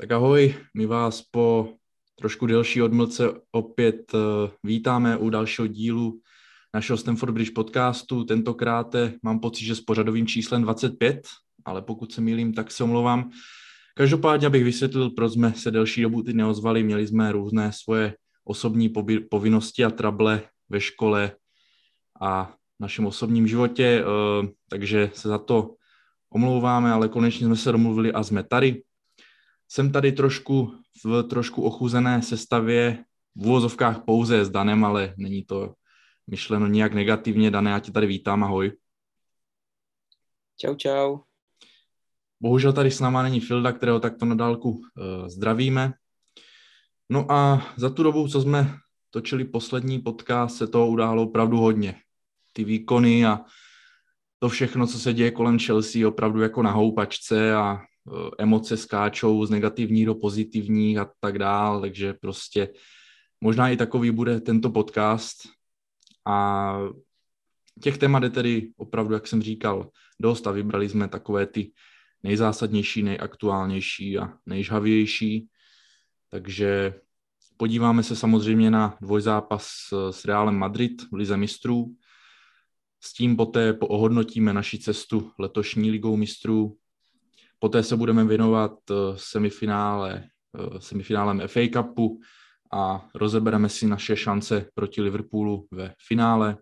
Tak ahoj, my vás po trošku delší odmlce opět uh, vítáme u dalšího dílu našeho Stanford Bridge podcastu. Tentokrát mám pocit, že s pořadovým číslem 25, ale pokud se mýlím, tak se omlouvám. Každopádně, abych vysvětlil, proč jsme se delší dobu ty neozvali, měli jsme různé svoje osobní povinnosti a trable ve škole a našem osobním životě, uh, takže se za to omlouváme, ale konečně jsme se domluvili a jsme tady. Jsem tady trošku v trošku ochuzené sestavě, v úvozovkách pouze s Danem, ale není to myšleno nijak negativně. Dane, já tě tady vítám, ahoj. Čau, čau. Bohužel tady s náma není Filda, kterého takto na dálku uh, zdravíme. No a za tu dobu, co jsme točili poslední podcast, se toho událo opravdu hodně. Ty výkony a to všechno, co se děje kolem Chelsea, opravdu jako na houpačce a emoce skáčou z negativních do pozitivních a tak dál, takže prostě možná i takový bude tento podcast. A těch témat je tedy opravdu, jak jsem říkal, dost a vybrali jsme takové ty nejzásadnější, nejaktuálnější a nejžhavější, takže podíváme se samozřejmě na dvojzápas s Realem Madrid v Lize mistrů, s tím poté ohodnotíme naši cestu letošní ligou mistrů Poté se budeme věnovat eh, semifinále, eh, semifinálem FA Cupu a rozebereme si naše šance proti Liverpoolu ve finále.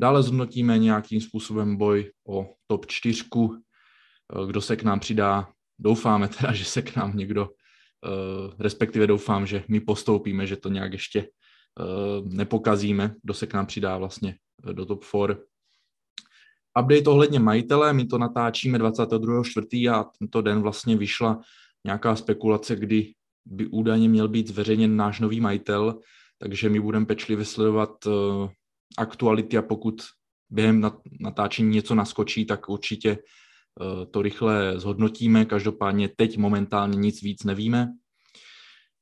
Dále zhodnotíme nějakým způsobem boj o top 4, eh, kdo se k nám přidá. Doufáme teda, že se k nám někdo, respektive doufám, že my postoupíme, že to nějak ještě nepokazíme, kdo se k nám přidá vlastně do top 4. Update ohledně majitele, my to natáčíme 22.4. a tento den vlastně vyšla nějaká spekulace, kdy by údajně měl být zveřejněn náš nový majitel, takže my budeme pečlivě sledovat uh, aktuality a pokud během natáčení něco naskočí, tak určitě uh, to rychle zhodnotíme. Každopádně teď momentálně nic víc nevíme.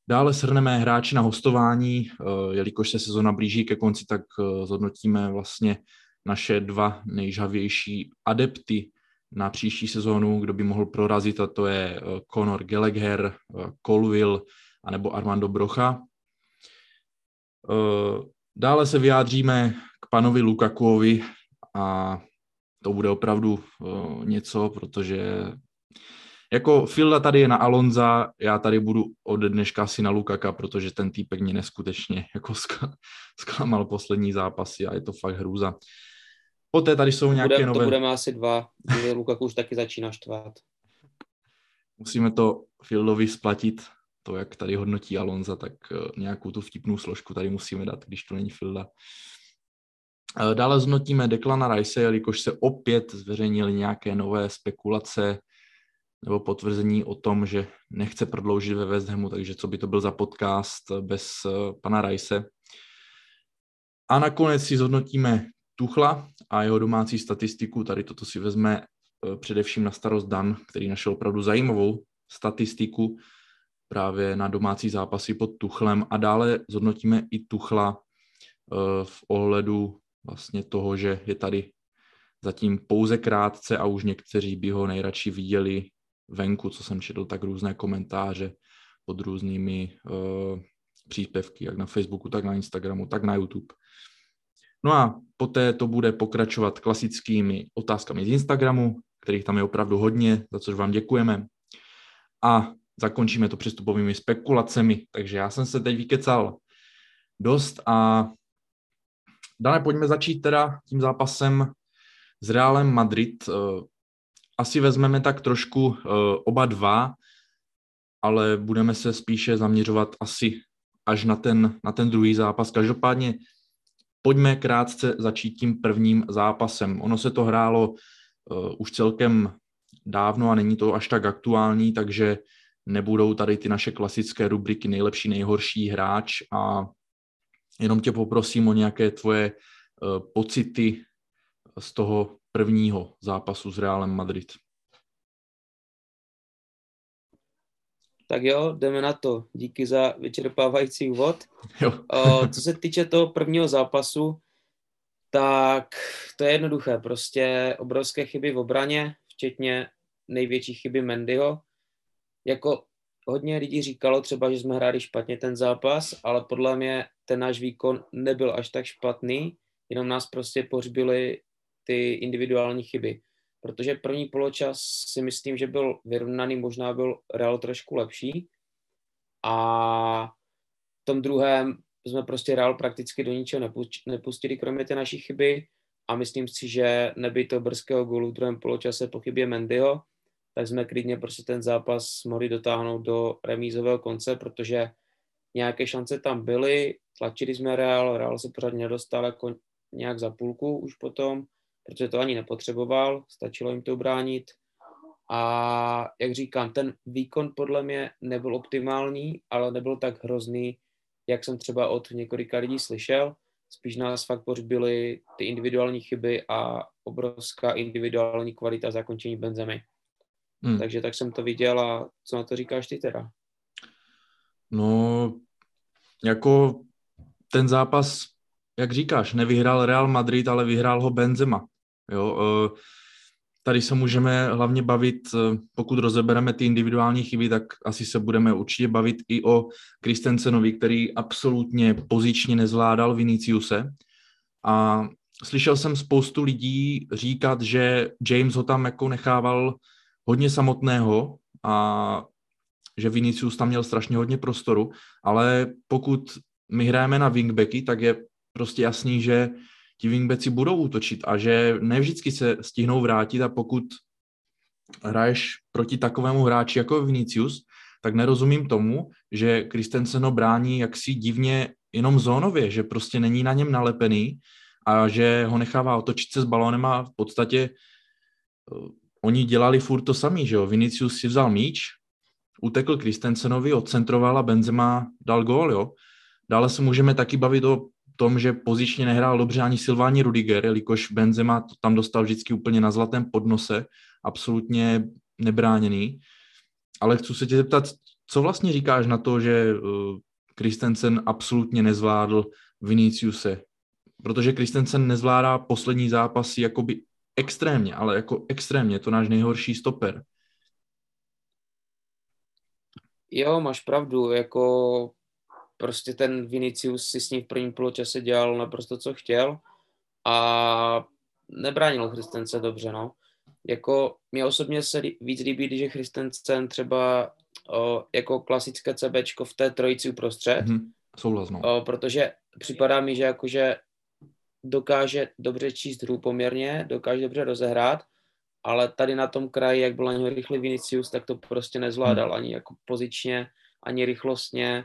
Dále shrneme hráči na hostování, uh, jelikož se sezona blíží ke konci, tak zhodnotíme vlastně naše dva nejžavější adepty na příští sezónu, kdo by mohl prorazit, a to je eh, Conor Gallagher, eh, Colville anebo Armando Brocha. Eh, dále se vyjádříme k panovi Lukakuovi a to bude opravdu něco, protože jako Filda tady je na Alonza, já tady budu od dneška asi na Lukaka, protože ten týpek mě neskutečně jako zklamal poslední zápasy a je to fakt hrůza. Poté tady jsou nějaké bude, nové... To budeme asi dva, kdy Lukaku už taky začíná štvát. Musíme to Fieldovi splatit, to, jak tady hodnotí Alonza, tak eh, nějakou tu vtipnou složku tady musíme dát, když tu není Fielda. Eh, dále zhodnotíme Declana Rice, jelikož se opět zveřejnily nějaké nové spekulace nebo potvrzení o tom, že nechce prodloužit ve West Hamu, takže co by to byl za podcast bez eh, pana Rice. A nakonec si zhodnotíme Tuchla a jeho domácí statistiku. Tady toto si vezme eh, především na starost Dan, který našel opravdu zajímavou statistiku právě na domácí zápasy pod Tuchlem a dále zhodnotíme i Tuchla eh, v ohledu vlastně toho, že je tady zatím pouze krátce a už někteří by ho nejradši viděli venku, co jsem četl, tak různé komentáře pod různými uh, příspěvky, jak na Facebooku, tak na Instagramu, tak na YouTube. No a poté to bude pokračovat klasickými otázkami z Instagramu, kterých tam je opravdu hodně, za což vám děkujeme. A zakončíme to přestupovými spekulacemi. Takže já jsem se teď vykecal dost a Dane, pojďme začít teda tím zápasem s Realem Madrid. Eh, asi vezmeme tak trošku eh, oba dva, ale budeme se spíše zaměřovat asi až na ten, na ten druhý zápas. Každopádně Pojďme krátce začít tím prvním zápasem. Ono se to hrálo uh, už celkem dávno a není to až tak aktuální, takže nebudou tady ty naše klasické rubriky nejlepší, nejhorší hráč a jenom tě poprosím o nějaké tvoje uh, pocity z toho prvního zápasu s Realem Madrid. Tak jo, jdeme na to. Díky za vyčerpávající úvod. Jo. o, co se týče toho prvního zápasu, tak to je jednoduché. Prostě obrovské chyby v obraně, včetně největší chyby Mendyho. Jako hodně lidí říkalo třeba, že jsme hráli špatně ten zápas, ale podle mě ten náš výkon nebyl až tak špatný, jenom nás prostě pohřbily ty individuální chyby. Protože první poločas si myslím, že byl vyrovnaný, možná byl Real trošku lepší. A v tom druhém jsme prostě Real prakticky do ničeho nepustili, kromě té naší chyby. A myslím si, že neby to brzkého gólu v druhém poločase po chybě Mendyho, tak jsme klidně prostě ten zápas mohli dotáhnout do remízového konce, protože nějaké šance tam byly, tlačili jsme Real, Real se pořád nedostal jako nějak za půlku už potom, protože to ani nepotřeboval, stačilo jim to bránit. A jak říkám, ten výkon podle mě nebyl optimální, ale nebyl tak hrozný, jak jsem třeba od několika lidí slyšel. Spíš nás fakt byly ty individuální chyby a obrovská individuální kvalita zakončení benzemy. Hmm. Takže tak jsem to viděl a co na to říkáš ty teda? No, jako ten zápas, jak říkáš, nevyhrál Real Madrid, ale vyhrál ho Benzema. Jo, eh, tady se můžeme hlavně bavit, eh, pokud rozebereme ty individuální chyby, tak asi se budeme určitě bavit i o Kristensenovi, který absolutně pozičně nezvládal Viniciuse. A slyšel jsem spoustu lidí říkat, že James ho tam jako nechával hodně samotného a že Vinicius tam měl strašně hodně prostoru, ale pokud my hrajeme na wingbacky, tak je prostě jasný, že ti wingbacki budou útočit a že ne vždycky se stihnou vrátit a pokud hraješ proti takovému hráči jako Vinicius, tak nerozumím tomu, že Christensen ho brání jaksi divně jenom zónově, že prostě není na něm nalepený a že ho nechává otočit se s balónem a v podstatě uh, oni dělali furt to samý, že jo. Vinicius si vzal míč, utekl Christensenovi, odcentroval a Benzema dal gól, jo. Dále se můžeme taky bavit o tom, že pozičně nehrál dobře ani Silvání Rudiger, jelikož Benzema to tam dostal vždycky úplně na zlatém podnose, absolutně nebráněný. Ale chci se tě zeptat, co vlastně říkáš na to, že uh, Christensen absolutně nezvládl Viniciuse? Protože Christensen nezvládá poslední zápasy jakoby extrémně, ale jako extrémně, to náš nejhorší stoper. Jo, máš pravdu, jako prostě ten Vinicius si s ním v prvním poločase dělal naprosto, co chtěl a nebránil Christensen dobře, no. Jako mě osobně se víc líbí, že Christensen třeba o, jako klasické CBčko v té trojici uprostřed. Mm-hmm. Souhlas, no. o, protože připadá mi, že jakože dokáže dobře číst hru poměrně, dokáže dobře rozehrát, ale tady na tom kraji, jak byl na něho rychlý Vinicius, tak to prostě nezvládal hmm. ani jako pozičně, ani rychlostně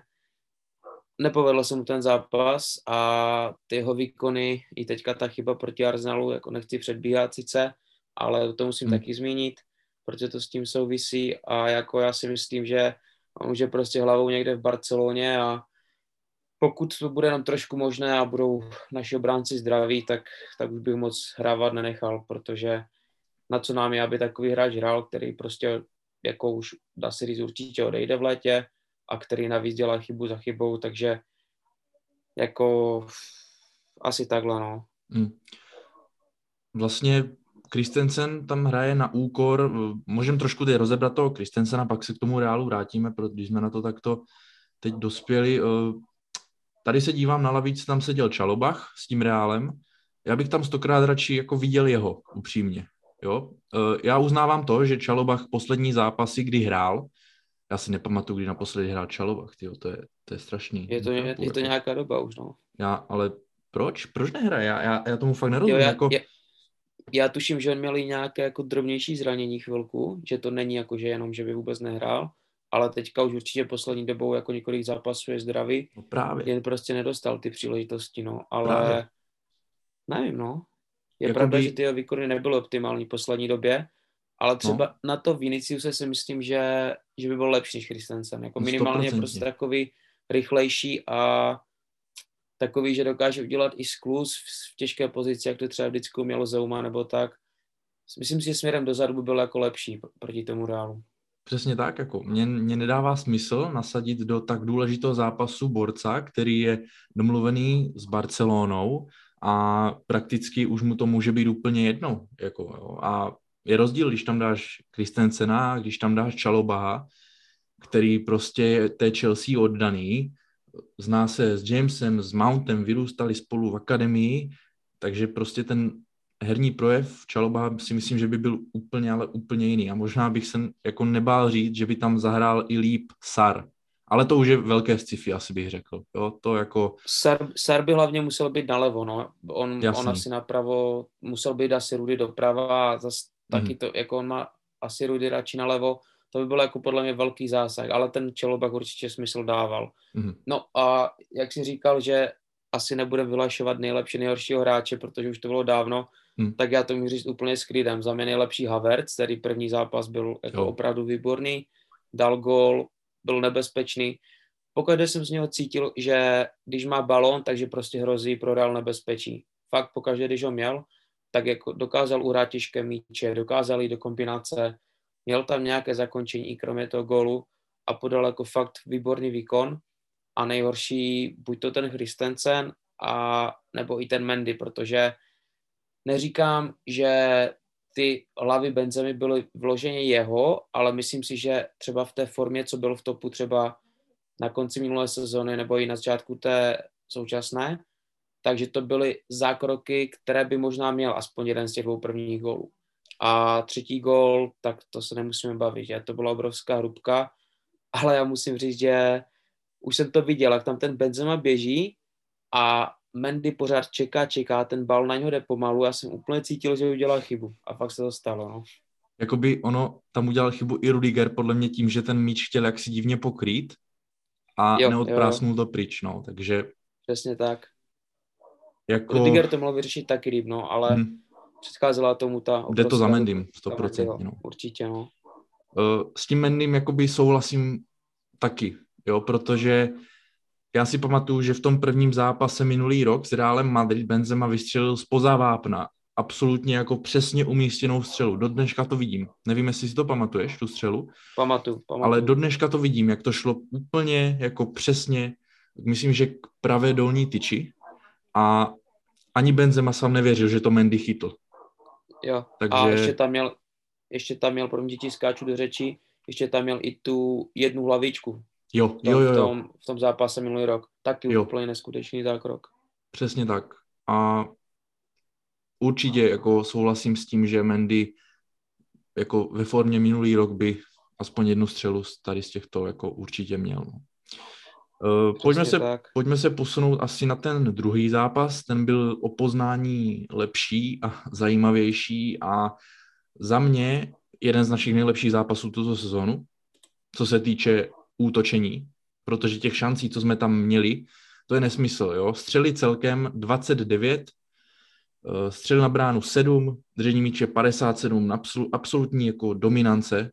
nepovedl se mu ten zápas a ty jeho výkony, i teďka ta chyba proti Arsenalu, jako nechci předbíhat sice, ale to musím hmm. taky zmínit, protože to s tím souvisí a jako já si myslím, že on už je prostě hlavou někde v Barceloně a pokud to bude nám trošku možné a budou naši obránci zdraví, tak, tak už bych moc hrávat nenechal, protože na co nám je, aby takový hráč hrál, který prostě jako už dá se říct určitě odejde v létě, a který navíc dělá chybu za chybou, takže jako asi takhle, no. Hmm. Vlastně Kristensen tam hraje na úkor, můžeme trošku tady rozebrat toho Kristensena, pak se k tomu reálu vrátíme, protože jsme na to takto teď dospěli. Eh, tady se dívám na lavici, tam seděl Čalobach s tím reálem. Já bych tam stokrát radši jako viděl jeho, upřímně. Jo? Eh, já uznávám to, že Čalobach poslední zápasy, kdy hrál, já si nepamatuju, kdy naposledy hrál Čalovach, tyjo, to je, to je strašný. Je to, je, je to jako. nějaká doba už, no. Já, ale proč? Proč nehraje? Já, já, já tomu fakt nerozumím. Jo, já, jako... já, já tuším, že on měl nějaké jako drobnější zranění chvilku, že to není jako, že jenom, že by vůbec nehrál, ale teďka už určitě poslední dobou jako několik zápasů je zdravý. No právě. Jen prostě nedostal ty příležitosti, no, ale právě. nevím, no. Je Jakoby... pravda, že ty výkony nebyly optimální v poslední době, ale třeba no. na to Vinicius si myslím, že, že by byl lepší než Christensen. Jako minimálně 100%. prostě takový rychlejší a takový, že dokáže udělat i sklus v, v těžké pozici, jak to třeba vždycky mělo Zouma nebo tak. Myslím si, že směrem dozadu by byl jako lepší proti tomu reálu. Přesně tak, jako mě, mě nedává smysl nasadit do tak důležitého zápasu borca, který je domluvený s Barcelonou a prakticky už mu to může být úplně jedno. Jako, jo. A je rozdíl, když tam dáš Kristensena, když tam dáš Čalobaha. který prostě je té Chelsea oddaný, zná se s Jamesem, s Mountem, vyrůstali spolu v akademii, takže prostě ten herní projev Čaloba si myslím, že by byl úplně, ale úplně jiný. A možná bych se jako nebál říct, že by tam zahrál i líp Sar. Ale to už je velké sci-fi, asi bych řekl. Jo, to jako... Sar, Sar by hlavně musel být nalevo, no. On, on asi napravo, musel být asi Rudy doprava a zase. Taky to, jako on má asi Rudy radši nalevo, to by bylo jako podle mě velký zásah, ale ten Čelobak určitě smysl dával. Mm-hmm. No a jak jsi říkal, že asi nebude vylašovat nejlepší, nejhoršího hráče, protože už to bylo dávno, hmm. tak já to můžu říct úplně s klidem. Za mě nejlepší Havertz, který první zápas byl jako opravdu výborný, dal gol, byl nebezpečný. Pokud jsem z něho cítil, že když má balón, takže prostě hrozí pro Real nebezpečí. Fakt pokaždé, když ho měl, tak jako dokázal uhrát těžké míče, dokázal jít do kombinace, měl tam nějaké zakončení i kromě toho gólu a podal jako fakt výborný výkon. A nejhorší buď to ten Christensen a nebo i ten Mendy, protože neříkám, že ty hlavy Benzemy byly vloženě jeho, ale myslím si, že třeba v té formě, co byl v topu třeba na konci minulé sezóny nebo i na začátku té současné, takže to byly zákroky, které by možná měl aspoň jeden z těch dvou prvních gólů. A třetí gól, tak to se nemusíme bavit, že to byla obrovská hrubka, ale já musím říct, že už jsem to viděl, jak tam ten Benzema běží a Mendy pořád čeká, čeká, ten bal na něho jde pomalu, já jsem úplně cítil, že udělal chybu a fakt se to stalo, no. Jakoby ono tam udělal chybu i Rudiger podle mě tím, že ten míč chtěl jaksi divně pokrýt a jo, neodprásnul jo. to pryč, no, takže... Přesně tak. Jako... Rudiger to mohl vyřešit taky líp, no, ale hmm. předcházela tomu ta... Jde to za Mendym, 100%. No. Určitě, no. Uh, s tím Mendym jakoby souhlasím taky, jo, protože já si pamatuju, že v tom prvním zápase minulý rok s Realem Madrid Benzema vystřelil spoza vápna absolutně jako přesně umístěnou střelu. Do dneška to vidím. Nevím, jestli si to pamatuješ, tu střelu. Pamatuju, pamatuju. Ale do dneška to vidím, jak to šlo úplně jako přesně, myslím, že k pravé dolní tyči a ani Benzema sám nevěřil, že to Mendy chytl. Jo, Takže... a ještě tam měl, ještě tam měl, pro mě děti skáču do řeči, ještě tam měl i tu jednu hlavičku, Jo, jo, jo, v, tom, v tom zápase minulý rok. Taky jo. úplně neskutečný zákrok. Přesně tak. A určitě jako souhlasím s tím, že Mendy jako ve formě minulý rok by aspoň jednu střelu tady z těchto jako určitě měl. Uh, pojďme, se, pojďme se posunout asi na ten druhý zápas. Ten byl o poznání lepší a zajímavější a za mě jeden z našich nejlepších zápasů tuto sezónu, co se týče útočení, protože těch šancí, co jsme tam měli, to je nesmysl. Jo? Střeli celkem 29, eh, střel na bránu 7, držení míče 57, absol, absolutní jako dominance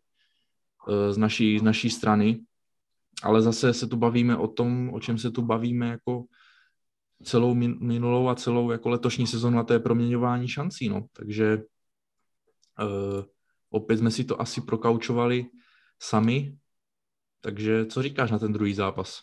eh, z naší, z naší strany, ale zase se tu bavíme o tom, o čem se tu bavíme jako celou minulou a celou jako letošní sezonu a to je proměňování šancí, no. Takže uh, opět jsme si to asi prokaučovali sami takže co říkáš na ten druhý zápas?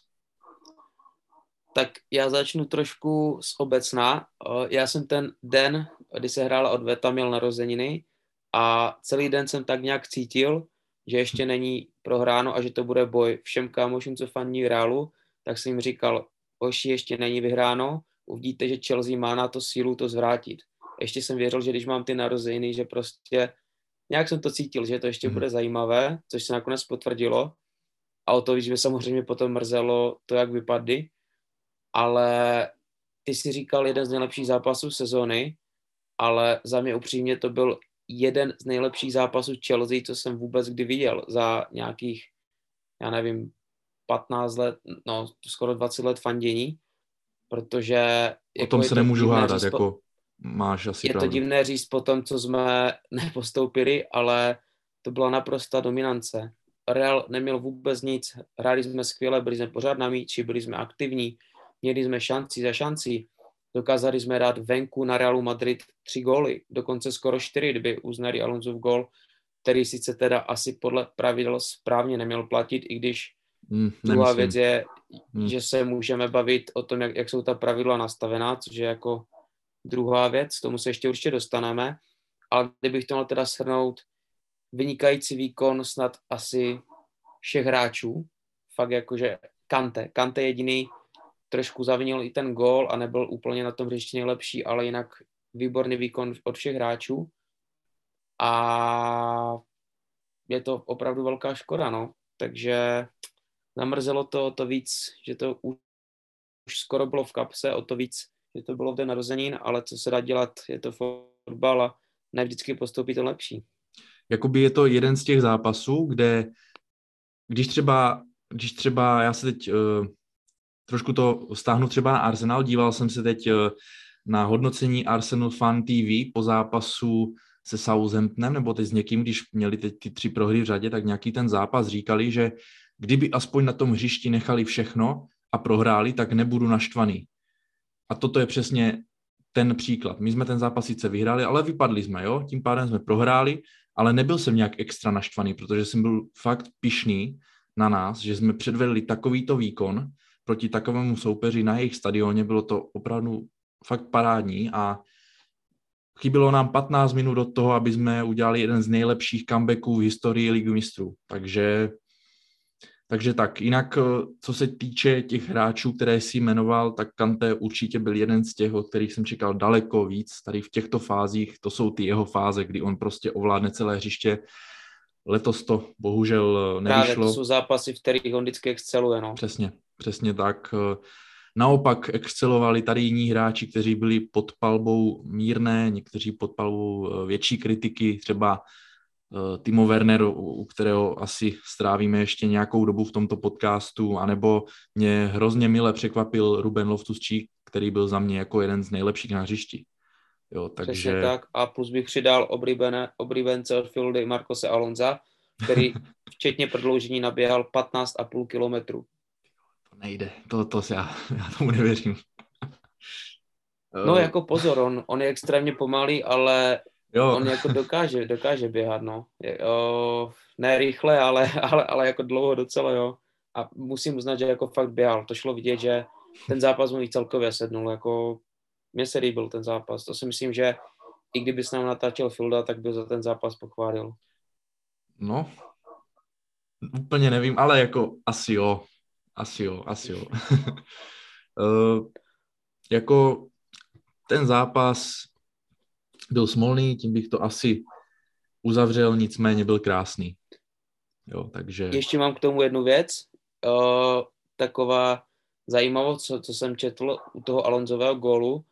Tak já začnu trošku z obecná. Já jsem ten den, kdy se hrála odveta, měl narozeniny a celý den jsem tak nějak cítil, že ještě není prohráno a že to bude boj. Všem kámošům, co faní Reálu, tak jsem jim říkal, oši, ještě není vyhráno, uvidíte, že Chelsea má na to sílu to zvrátit. Ještě jsem věřil, že když mám ty narozeniny, že prostě nějak jsem to cítil, že to ještě mm. bude zajímavé, což se nakonec potvrdilo a o to víc mě samozřejmě potom mrzelo to, jak vypadly, ale ty si říkal jeden z nejlepších zápasů sezóny, ale za mě upřímně to byl jeden z nejlepších zápasů Chelsea, co jsem vůbec kdy viděl za nějakých, já nevím, 15 let, no skoro 20 let fandění, protože... O jako tom se nemůžu hádat, říct, jako máš asi Je pravdu. to divné říct po tom, co jsme nepostoupili, ale to byla naprosta dominance. Real neměl vůbec nic, hráli jsme skvěle, byli jsme pořád na míči, byli jsme aktivní, měli jsme šanci za šanci, dokázali jsme dát venku na Realu Madrid tři góly, dokonce skoro čtyři, kdyby uznali Alonso v gól, který sice teda asi podle pravidel správně neměl platit, i když mm, druhá věc je, mm. že se můžeme bavit o tom, jak, jak jsou ta pravidla nastavená, což je jako druhá věc, tomu se ještě určitě dostaneme, ale kdybych to měl teda shrnout, vynikající výkon, snad asi všech hráčů. Fakt jakože Kante. Kante jediný trošku zavinil i ten gól a nebyl úplně na tom hřišti nejlepší, ale jinak výborný výkon od všech hráčů. A je to opravdu velká škoda, no. Takže namrzelo to to víc, že to už, už skoro bylo v kapse, o to víc, že to bylo v den narozenin, ale co se dá dělat, je to fotbal a ne vždycky postoupí to lepší. Jakoby je to jeden z těch zápasů, kde když třeba, když třeba já se teď uh, trošku to stáhnu třeba na Arsenal, díval jsem se teď uh, na hodnocení Arsenal Fan TV po zápasu se Southamptonem, nebo teď s někým, když měli teď ty tři prohry v řadě, tak nějaký ten zápas říkali, že kdyby aspoň na tom hřišti nechali všechno a prohráli, tak nebudu naštvaný. A toto je přesně ten příklad. My jsme ten zápas sice vyhráli, ale vypadli jsme, jo? Tím pádem jsme prohráli, ale nebyl jsem nějak extra naštvaný, protože jsem byl fakt pišný na nás, že jsme předvedli takovýto výkon proti takovému soupeři na jejich stadioně. Bylo to opravdu fakt parádní a chybilo nám 15 minut od toho, aby jsme udělali jeden z nejlepších comebacků v historii Ligy mistrů. Takže takže tak, jinak eh, co se týče těch hráčů, které si jmenoval, tak Kante určitě byl jeden z těch, od kterých jsem čekal daleko víc. Tady v těchto fázích, to jsou ty jeho fáze, kdy on prostě ovládne celé hřiště. Letos to bohužel nevyšlo. Eh, Právě to jsou zápasy, v kterých on vždycky exceluje. No. Přesně, přesně tak. Eh, naopak excelovali tady jiní hráči, kteří byli pod palbou mírné, někteří pod palbou větší kritiky, třeba Eh, Timo Werner, u kterého asi strávíme ještě nějakou dobu v tomto podcastu, anebo mě hrozně mile překvapil Ruben Loftus-Cheek, který byl za mě jako jeden z nejlepších na hřišti. Jo, takže... Přesně tak. A plus bych přidal oblíbené, oblíbence od Fieldy Marcose Alonza, který včetně prodloužení naběhal 15,5 kilometru. To nejde, to, to já, já tomu nevěřím. No jako pozor, on, on je extrémně pomalý, ale Jo. On jako dokáže, dokáže běhat, no. Je, o, ne rychle, ale, ale, ale jako dlouho docela, jo. A musím uznat, že jako fakt běhal. To šlo vidět, že ten zápas mu celkově sednul. Jako, mně se líbil ten zápas. To si myslím, že i kdyby s nám natáčel Filda, tak by za ten zápas pochválil. No, úplně nevím, ale jako asi jo. Asi jo, asi jo. uh, jako ten zápas byl smolný, tím bych to asi uzavřel, nicméně byl krásný. Jo, takže... Ještě mám k tomu jednu věc. Uh, taková zajímavost, co, co jsem četl u toho Alonzového gólu.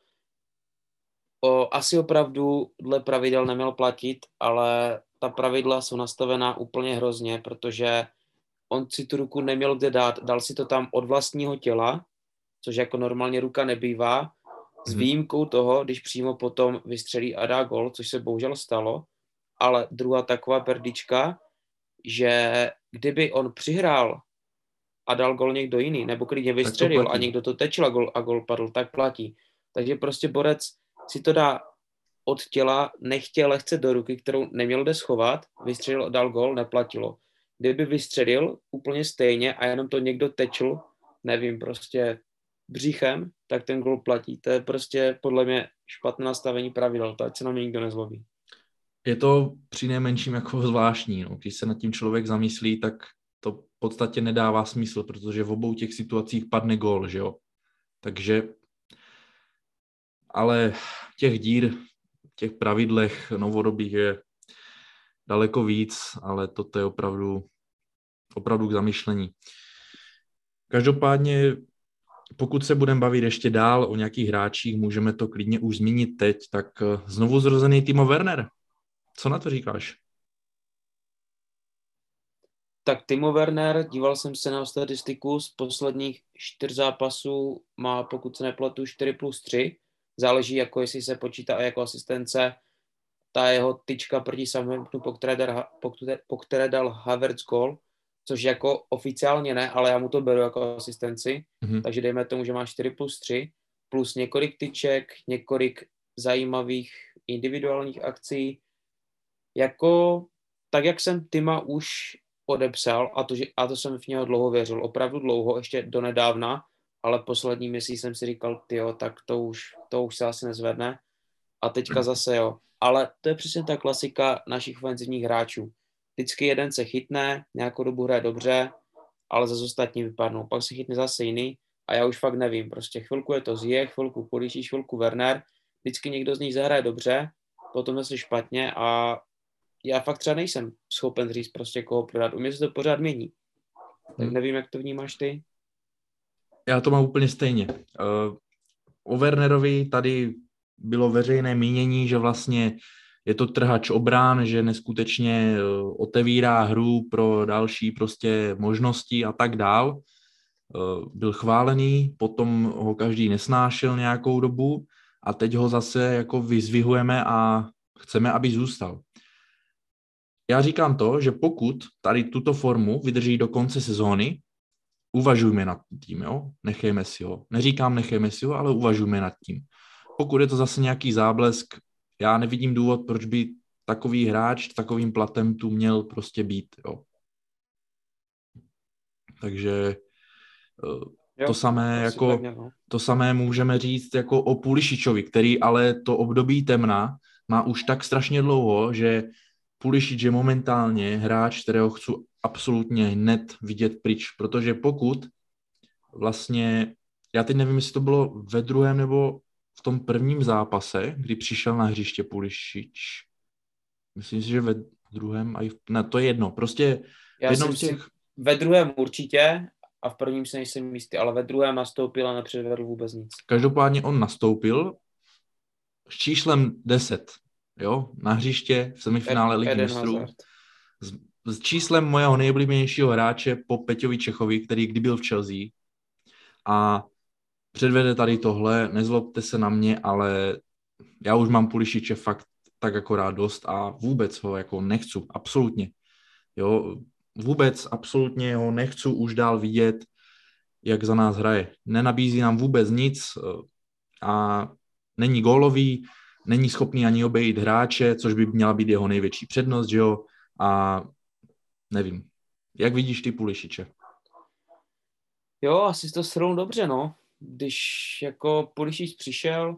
Uh, asi opravdu dle pravidel neměl platit, ale ta pravidla jsou nastavená úplně hrozně, protože on si tu ruku neměl kde dát, dal si to tam od vlastního těla, což jako normálně ruka nebývá, s mhm. výjimkou toho, když přímo potom vystřelí a dá gol, což se bohužel stalo, ale druhá taková perdička, že kdyby on přihrál a dal gol někdo jiný, nebo klidně vystřelil a někdo to tečil a gol, a gol padl, tak platí. Takže prostě borec si to dá od těla, nechtě lehce do ruky, kterou neměl kde schovat, vystřelil a dal gol, neplatilo. Kdyby vystřelil úplně stejně a jenom to někdo tečil, nevím, prostě břichem, tak ten gol platí. To je prostě podle mě špatné nastavení pravidel, to ať se na mě nikdo nezlobí. Je to při nejmenším jako zvláštní. No. Když se nad tím člověk zamyslí, tak to v podstatě nedává smysl, protože v obou těch situacích padne gol, že jo. Takže, ale těch dír, těch pravidlech novodobých je daleko víc, ale toto je opravdu, opravdu k zamyšlení. Každopádně pokud se budeme bavit ještě dál o nějakých hráčích, můžeme to klidně už zmínit teď, tak eh, znovu zrozený Timo Werner. Co na to říkáš? Tak Timo Werner, díval jsem se na statistiku, z posledních čtyř zápasů má, pokud se nepletu, 4 plus 3. Záleží, jako jestli se počítá jako asistence ta jeho tyčka proti Southamptonu, po které dal, po po které dal Havertz gol, což jako oficiálně ne, ale já mu to beru jako asistenci, mm-hmm. takže dejme tomu, že má 4 plus 3, plus několik tyček, několik zajímavých individuálních akcí. Jako, tak jak jsem Tima už odepsal, a to, že, a to jsem v něho dlouho věřil, opravdu dlouho, ještě do nedávna, ale poslední měsíc jsem si říkal, jo, tak to už, to už se asi nezvedne. A teďka zase jo. Ale to je přesně ta klasika našich ofenzivních hráčů vždycky jeden se chytne, nějakou dobu hraje dobře, ale za ostatní vypadnou. Pak se chytne zase jiný a já už fakt nevím. Prostě chvilku je to Zje, chvilku Pulisic, chvilku Werner, vždycky někdo z nich zahraje dobře, potom zase špatně a já fakt třeba nejsem schopen říct prostě koho prodat. U mě se to pořád mění. Tak hmm. nevím, jak to vnímáš ty. Já to mám úplně stejně. Uh, o Wernerovi tady bylo veřejné mínění, že vlastně je to trhač obrán, že neskutečně eh, otevírá hru pro další prostě možnosti a tak dál. Eh, byl chválený, potom ho každý nesnášel nějakou dobu a teď ho zase jako vyzvihujeme a chceme, aby zůstal. Já říkám to, že pokud tady tuto formu vydrží do konce sezóny, uvažujme nad tím, jo? nechejme si ho. Neříkám nechejme si ho, ale uvažujme nad tím. Pokud je to zase nějaký záblesk, já nevidím důvod, proč by takový hráč takovým platem tu měl prostě být. Jo. Takže eh, Jo, to samé, jako, no. to samé můžeme říct jako o Pulišičovi, který ale to období temna má už tak strašně dlouho, že Pulišič je momentálně hráč, kterého chci absolutně hned vidět pryč, protože pokud vlastně, já teď nevím, jestli to bylo ve druhém nebo v tom prvním zápase, kdy přišel na hřiště Pulišič, myslím si, že ve druhém, a ne, to je jedno, prostě já v jednom z těch... Ve druhém určitě a v prvním se nejsem jistý, ale ve druhém nastoupil a nepředvedl vůbec nic. Každopádně on nastoupil s číslem 10, jo, na hřiště v semifinále Ligy mistrů. S, s číslem mojeho nejoblíbenějšího hráče po Peťovi Čechovi, který kdy byl v Chelsea. A předvede tady tohle, nezlobte se na mě, ale já už mám Pulišiče fakt tak akorát dost a vůbec ho jako nechci, absolutně. Jo, vůbec absolutně ho nechci už dál vidět, jak za nás hraje. Nenabízí nám vůbec nic eh, a není gólový, není schopný ani obejít hráče, což by měla být jeho největší přednost, že jo? A nevím. Jak vidíš ty Pulišiče? Jo, asi to srovnou dobře, no. Když jako Pulišič přišel,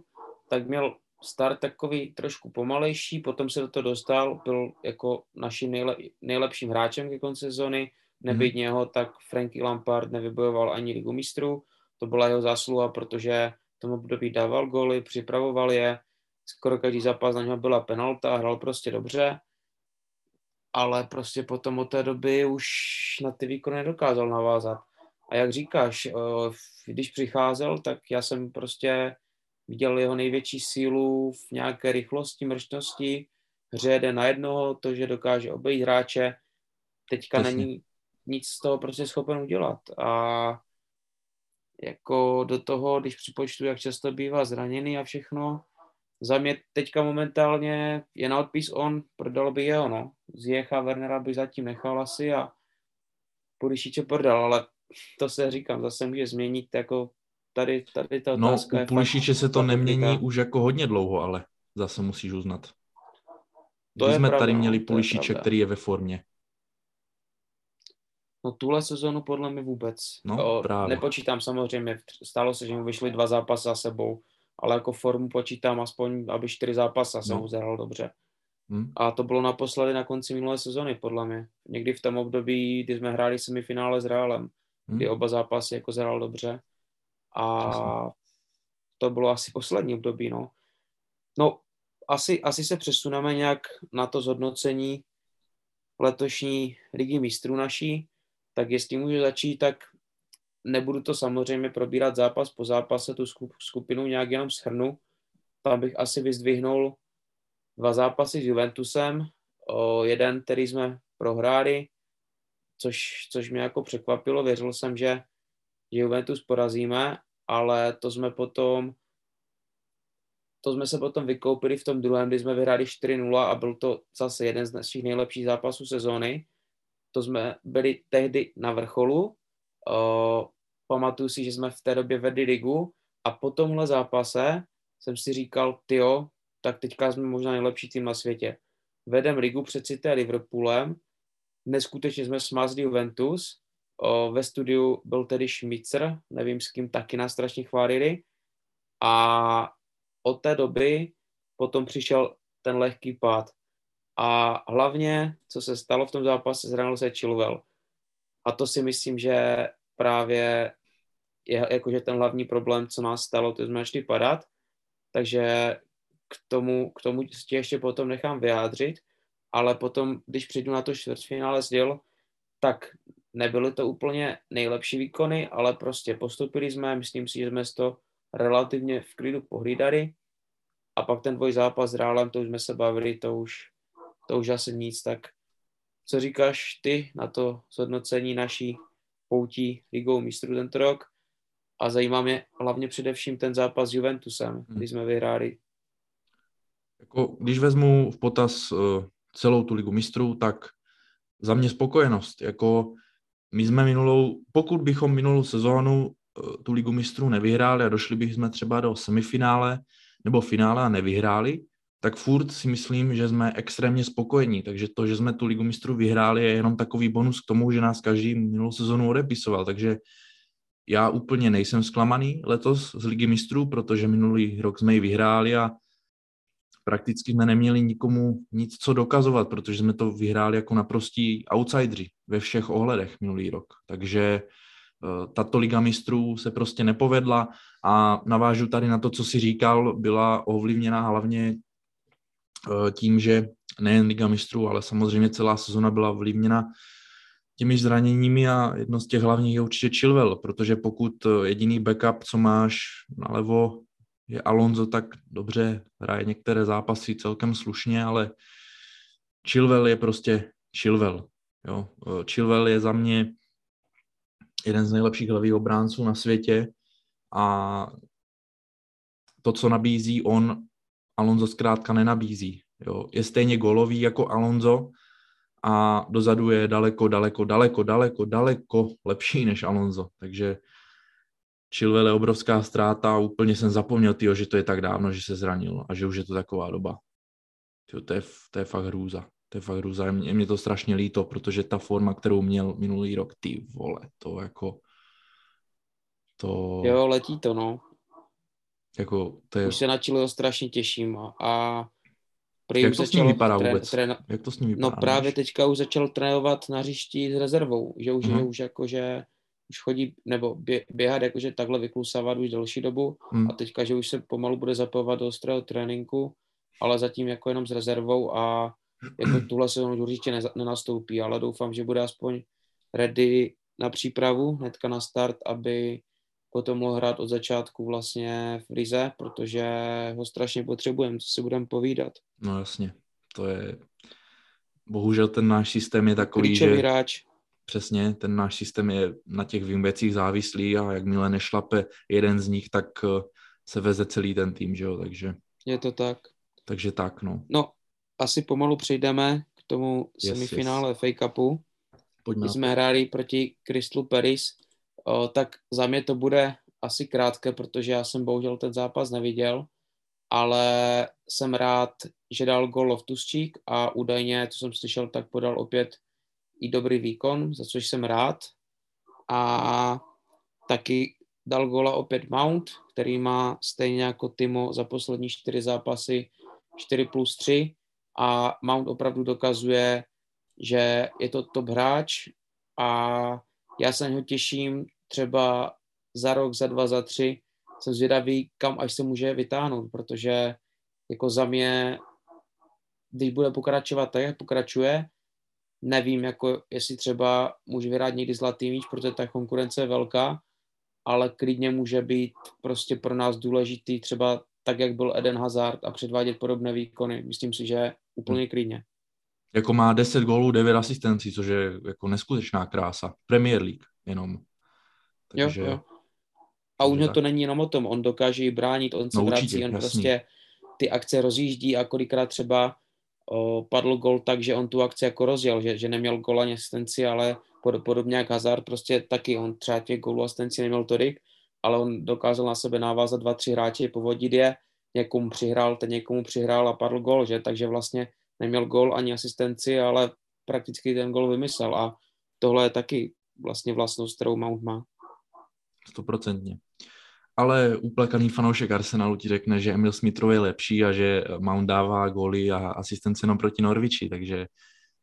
tak měl start takový trošku pomalejší, potom se do toho dostal, byl jako naším nejle, nejlepším hráčem ke konci sezony, nebyt mm. něho, tak Franky Lampard nevybojoval ani ligu mistrů, to byla jeho zásluha, protože tomu období dával goly, připravoval je, skoro každý zápas na něho byla penalta, hrál prostě dobře, ale prostě potom od té doby už na ty výkony nedokázal navázat. A jak říkáš, eh, když přicházel, tak já jsem prostě viděl jeho největší sílu v nějaké rychlosti, mrštnosti, hře jde na jednoho, to, že dokáže obejít hráče, teďka Přesně. není nic z toho prostě schopen udělat. A jako do toho, když připočtu, jak často bývá zraněný a všechno, za mě teďka momentálně je na odpis on, prodal by jeho, no. Zjecha Wernera by zatím nechal asi a Purišiče prodal, ale to se říkám, zase může změnit, jako tady, tady ta no, otázka No, u Purišiče se to nemění už jako hodně dlouho, ale zase musíš uznat. To Když jsme pravda, tady měli Pulišiče, který je ve formě. No tuhle sezonu podle mě vůbec. No, o, právě. Nepočítám samozřejmě, stalo se, že mu vyšly dva zápasy za sebou, ale jako formu počítám aspoň, aby čtyři zápasy se no. mu zahrál dobře. Hmm. A to bylo naposledy na konci minulé sezony, podle mě. Někdy v tom období, kdy jsme hráli semifinále s Realem. Kdy oba zápasy jako zahrál dobře. A Přesně. to bylo asi poslední období, no. No, asi, asi se přesuneme nějak na to zhodnocení letošní ligy mistrů naší, tak jestli můžu začít, tak nebudu to samozřejmě probírat zápas po zápase, tu skupinu nějak jenom shrnu. Tam bych asi vyzdvihnul dva zápasy s Juventusem, o jeden, který jsme prohráli, což, což mě jako překvapilo. Věřil jsem, že Juventus porazíme, ale to jsme potom to jsme se potom vykoupili v tom druhém, kdy jsme vyhráli 4-0 a byl to zase jeden z našich nejlepších zápasů sezóny. To jsme byli tehdy na vrcholu. O, pamatuju si, že jsme v té době vedli ligu a po tomhle zápase jsem si říkal, tyjo, tak teďka jsme možná nejlepší tým na světě. Vedem ligu před City a Liverpoolem, neskutečně jsme smázli Juventus, o, ve studiu byl tedy Schmitzer, nevím s kým taky nás strašně chválili a od té doby potom přišel ten lehký pád. A hlavně, co se stalo v tom zápase, zranil se Chilwell. A to si myslím, že právě je jakože ten hlavní problém, co nás stalo, to jsme začali padat. Takže k tomu, k tomu tě ještě potom nechám vyjádřit, ale potom, když přijdu na to čtvrtfinále s Dil, tak nebyly to úplně nejlepší výkony, ale prostě postupili jsme, myslím si, že jsme to relativně v klidu pohlídali a pak ten dvoj zápas s Rálem, to už jsme se bavili, to už, to už asi nic, tak co říkáš ty na to zhodnocení naší poutí ligou mistrů tento rok a zajímá mě hlavně především ten zápas s Juventusem, hmm. kdy jsme vyhráli. Jako, když vezmu v potaz uh, celou tu ligu mistrů, tak za mě spokojenost. Jako my jsme minulou, pokud bychom minulou sezónu uh, tu ligu mistrů nevyhráli a došli bychom třeba do semifinále nebo finále a nevyhráli, tak furt si myslím, že jsme extrémně spokojení. Takže to, že jsme tu ligu mistrů vyhráli, je jenom takový bonus k tomu, že nás každý minulou sezonu odepisoval. Takže já úplně nejsem zklamaný letos z ligy mistrů, protože minulý rok jsme ji vyhráli a prakticky jsme neměli nikomu nic co dokazovat, protože jsme to vyhráli jako naprostí outsideri ve všech ohledech minulý rok. Takže eh, tato liga mistrů se prostě nepovedla a navážu tady na to, co si říkal, byla ovlivněna hlavně eh, tím, že nejen liga mistrů, ale samozřejmě celá sezona byla ovlivněna těmi zraněními a jedno z těch hlavních je určitě Chilwell, protože pokud eh, jediný backup, co máš nalevo, je Alonso, tak dobře, hraje některé zápasy celkem slušně, ale Chilwell je prostě Chilwell. Jo. Chilwell je za mě jeden z nejlepších levých obránců na světě a to, co nabízí on, Alonso zkrátka nenabízí. Jo. Je stejně golový jako Alonso, a dozadu je daleko, daleko, daleko, daleko, daleko lepší než Alonso. Takže Chilwell je obrovská ztráta a úplně jsem zapomněl, tyjo, že to je tak dávno, že se zranil a že už je to taková doba. Tyjo, to, je, to je fakt hrůza. To je fakt hrůza. Je mě to strašně líto, protože ta forma, kterou měl minulý rok, ty vole, to jako... To... Jo, letí to, no. Jako, to je... Už se na Chilwell strašně těším a, a Jak to s ním vypadá trén, vůbec? Trén... Jak to s ním vypadá? No právě než? teďka už začal trénovat na hřišti s rezervou, že už, uh-huh. že už jako, že už chodí, nebo bě, běhat jakože takhle vyklusávat už delší dobu uh-huh. a teďka, že už se pomalu bude zapojovat do ostrého tréninku, ale zatím jako jenom s rezervou a jako tuhle se už určitě nenastoupí, ale doufám, že bude aspoň ready na přípravu, hnedka na start, aby potom mohl hrát od začátku vlastně v Lize, protože ho strašně potřebujeme, co si budeme povídat. No jasně, to je, bohužel ten náš systém je takový, Klíčový že... hráč. Přesně, ten náš systém je na těch věcích závislý a jakmile nešlape jeden z nich, tak eh, se veze celý ten tým, že jo, takže... Je to tak. Takže tak, no. No, asi pomalu přejdeme k tomu yes, semifinále yes. FA Cupu. Pojďme jsme hráli proti Crystal Paris o, tak za mě to bude asi krátké, protože já jsem bohužel ten zápas neviděl, ale jsem rád, že dal gol Loftuschík a údajně, co jsem slyšel, tak podal opět i dobrý výkon, za což jsem rád. A taky dal gola opět Mount, který má stejně jako Timo za poslední čtyři zápasy 4 plus 3 a Mount opravdu dokazuje, že je to top hráč a já se na něho těším třeba za rok, za dva, za tři. Jsem zvědavý, kam až se může vytáhnout, protože jako za mě, když bude pokračovat tak, jak pokračuje, nevím, jako jestli třeba může vyhrát někdy zlatý míč, protože ta konkurence je velká, ale klidně může být prostě pro nás důležitý třeba tak, jak byl Eden Hazard a předvádět podobné výkony. Myslím si, že úplně klidně. Jako má 10 gólů, 9 asistencí, což je jako neskutečná krása. Premier League jenom. Takže, jo, jo. A u něho to není jenom o tom, on dokáže bránit, on se no, vrací, určitě, on jasný. prostě ty akce rozjíždí a kolikrát třeba o, padl gol tak, že on tu akci jako rozjel, že, že neměl gol ani asistenci, ale pod, podobně jak Hazard, prostě taky on třeba těch gólů asistenci neměl tolik, ale on dokázal na sebe navázat dva, tři hráče, povodit je, někomu přihrál, ten někomu přihrál a padl gol, že? Takže vlastně neměl gol ani asistenci, ale prakticky ten gol vymyslel a tohle je taky vlastně vlastnost, kterou Mount má. Stoprocentně. Ale uplakaný fanoušek Arsenalu ti řekne, že Emil Smithrow je lepší a že Mount dává góly a asistence jenom proti Norviči, takže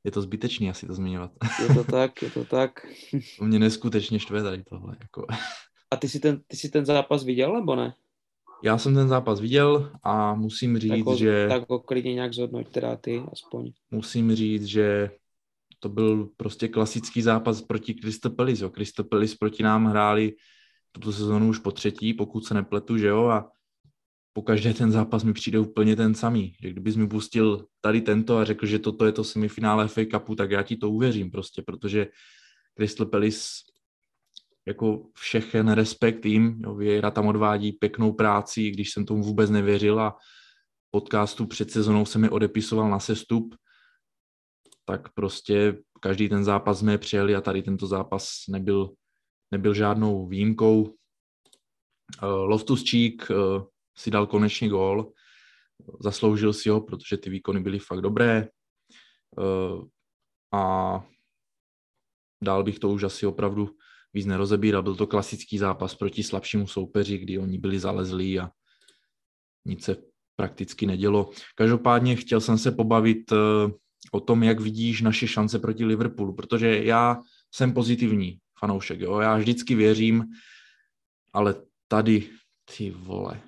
je to zbytečný asi to zmiňovat. Je to tak, je to tak. To mě neskutečně štve tady tohle. Jako. A ty si, ten, ty si ten zápas viděl, nebo ne? Já jsem ten zápas viděl a musím říct, tak ho, že... Tak ho klidně nějak zhodnoť teda ty aspoň. Musím říct, že to byl prostě klasický zápas proti Crystal Palace. Jo. Crystal Palace proti nám hráli tuto sezonu už po třetí, pokud se nepletu, že jo, a po každé ten zápas mi přijde úplně ten samý. Že kdybys mi pustil tady tento a řekl, že toto je to semifinále FA Cupu, tak já ti to uvěřím prostě, protože Crystal Palace jako všechen respekt jim, jo, Vieira tam odvádí pěknou práci, když jsem tomu vůbec nevěřil a podcastu před sezonou se mi odepisoval na sestup, tak prostě každý ten zápas jsme přijeli a tady tento zápas nebyl, nebyl žádnou výjimkou. Uh, Loftus Cheek uh, si dal konečně gól, zasloužil si ho, protože ty výkony byly fakt dobré uh, a dál bych to už asi opravdu víc nerozebíral. Byl to klasický zápas proti slabšímu soupeři, kdy oni byli zalezlí a nic se prakticky nedělo. Každopádně chtěl jsem se pobavit o tom, jak vidíš naše šance proti Liverpoolu, protože já jsem pozitivní fanoušek, jo? já vždycky věřím, ale tady, ty vole,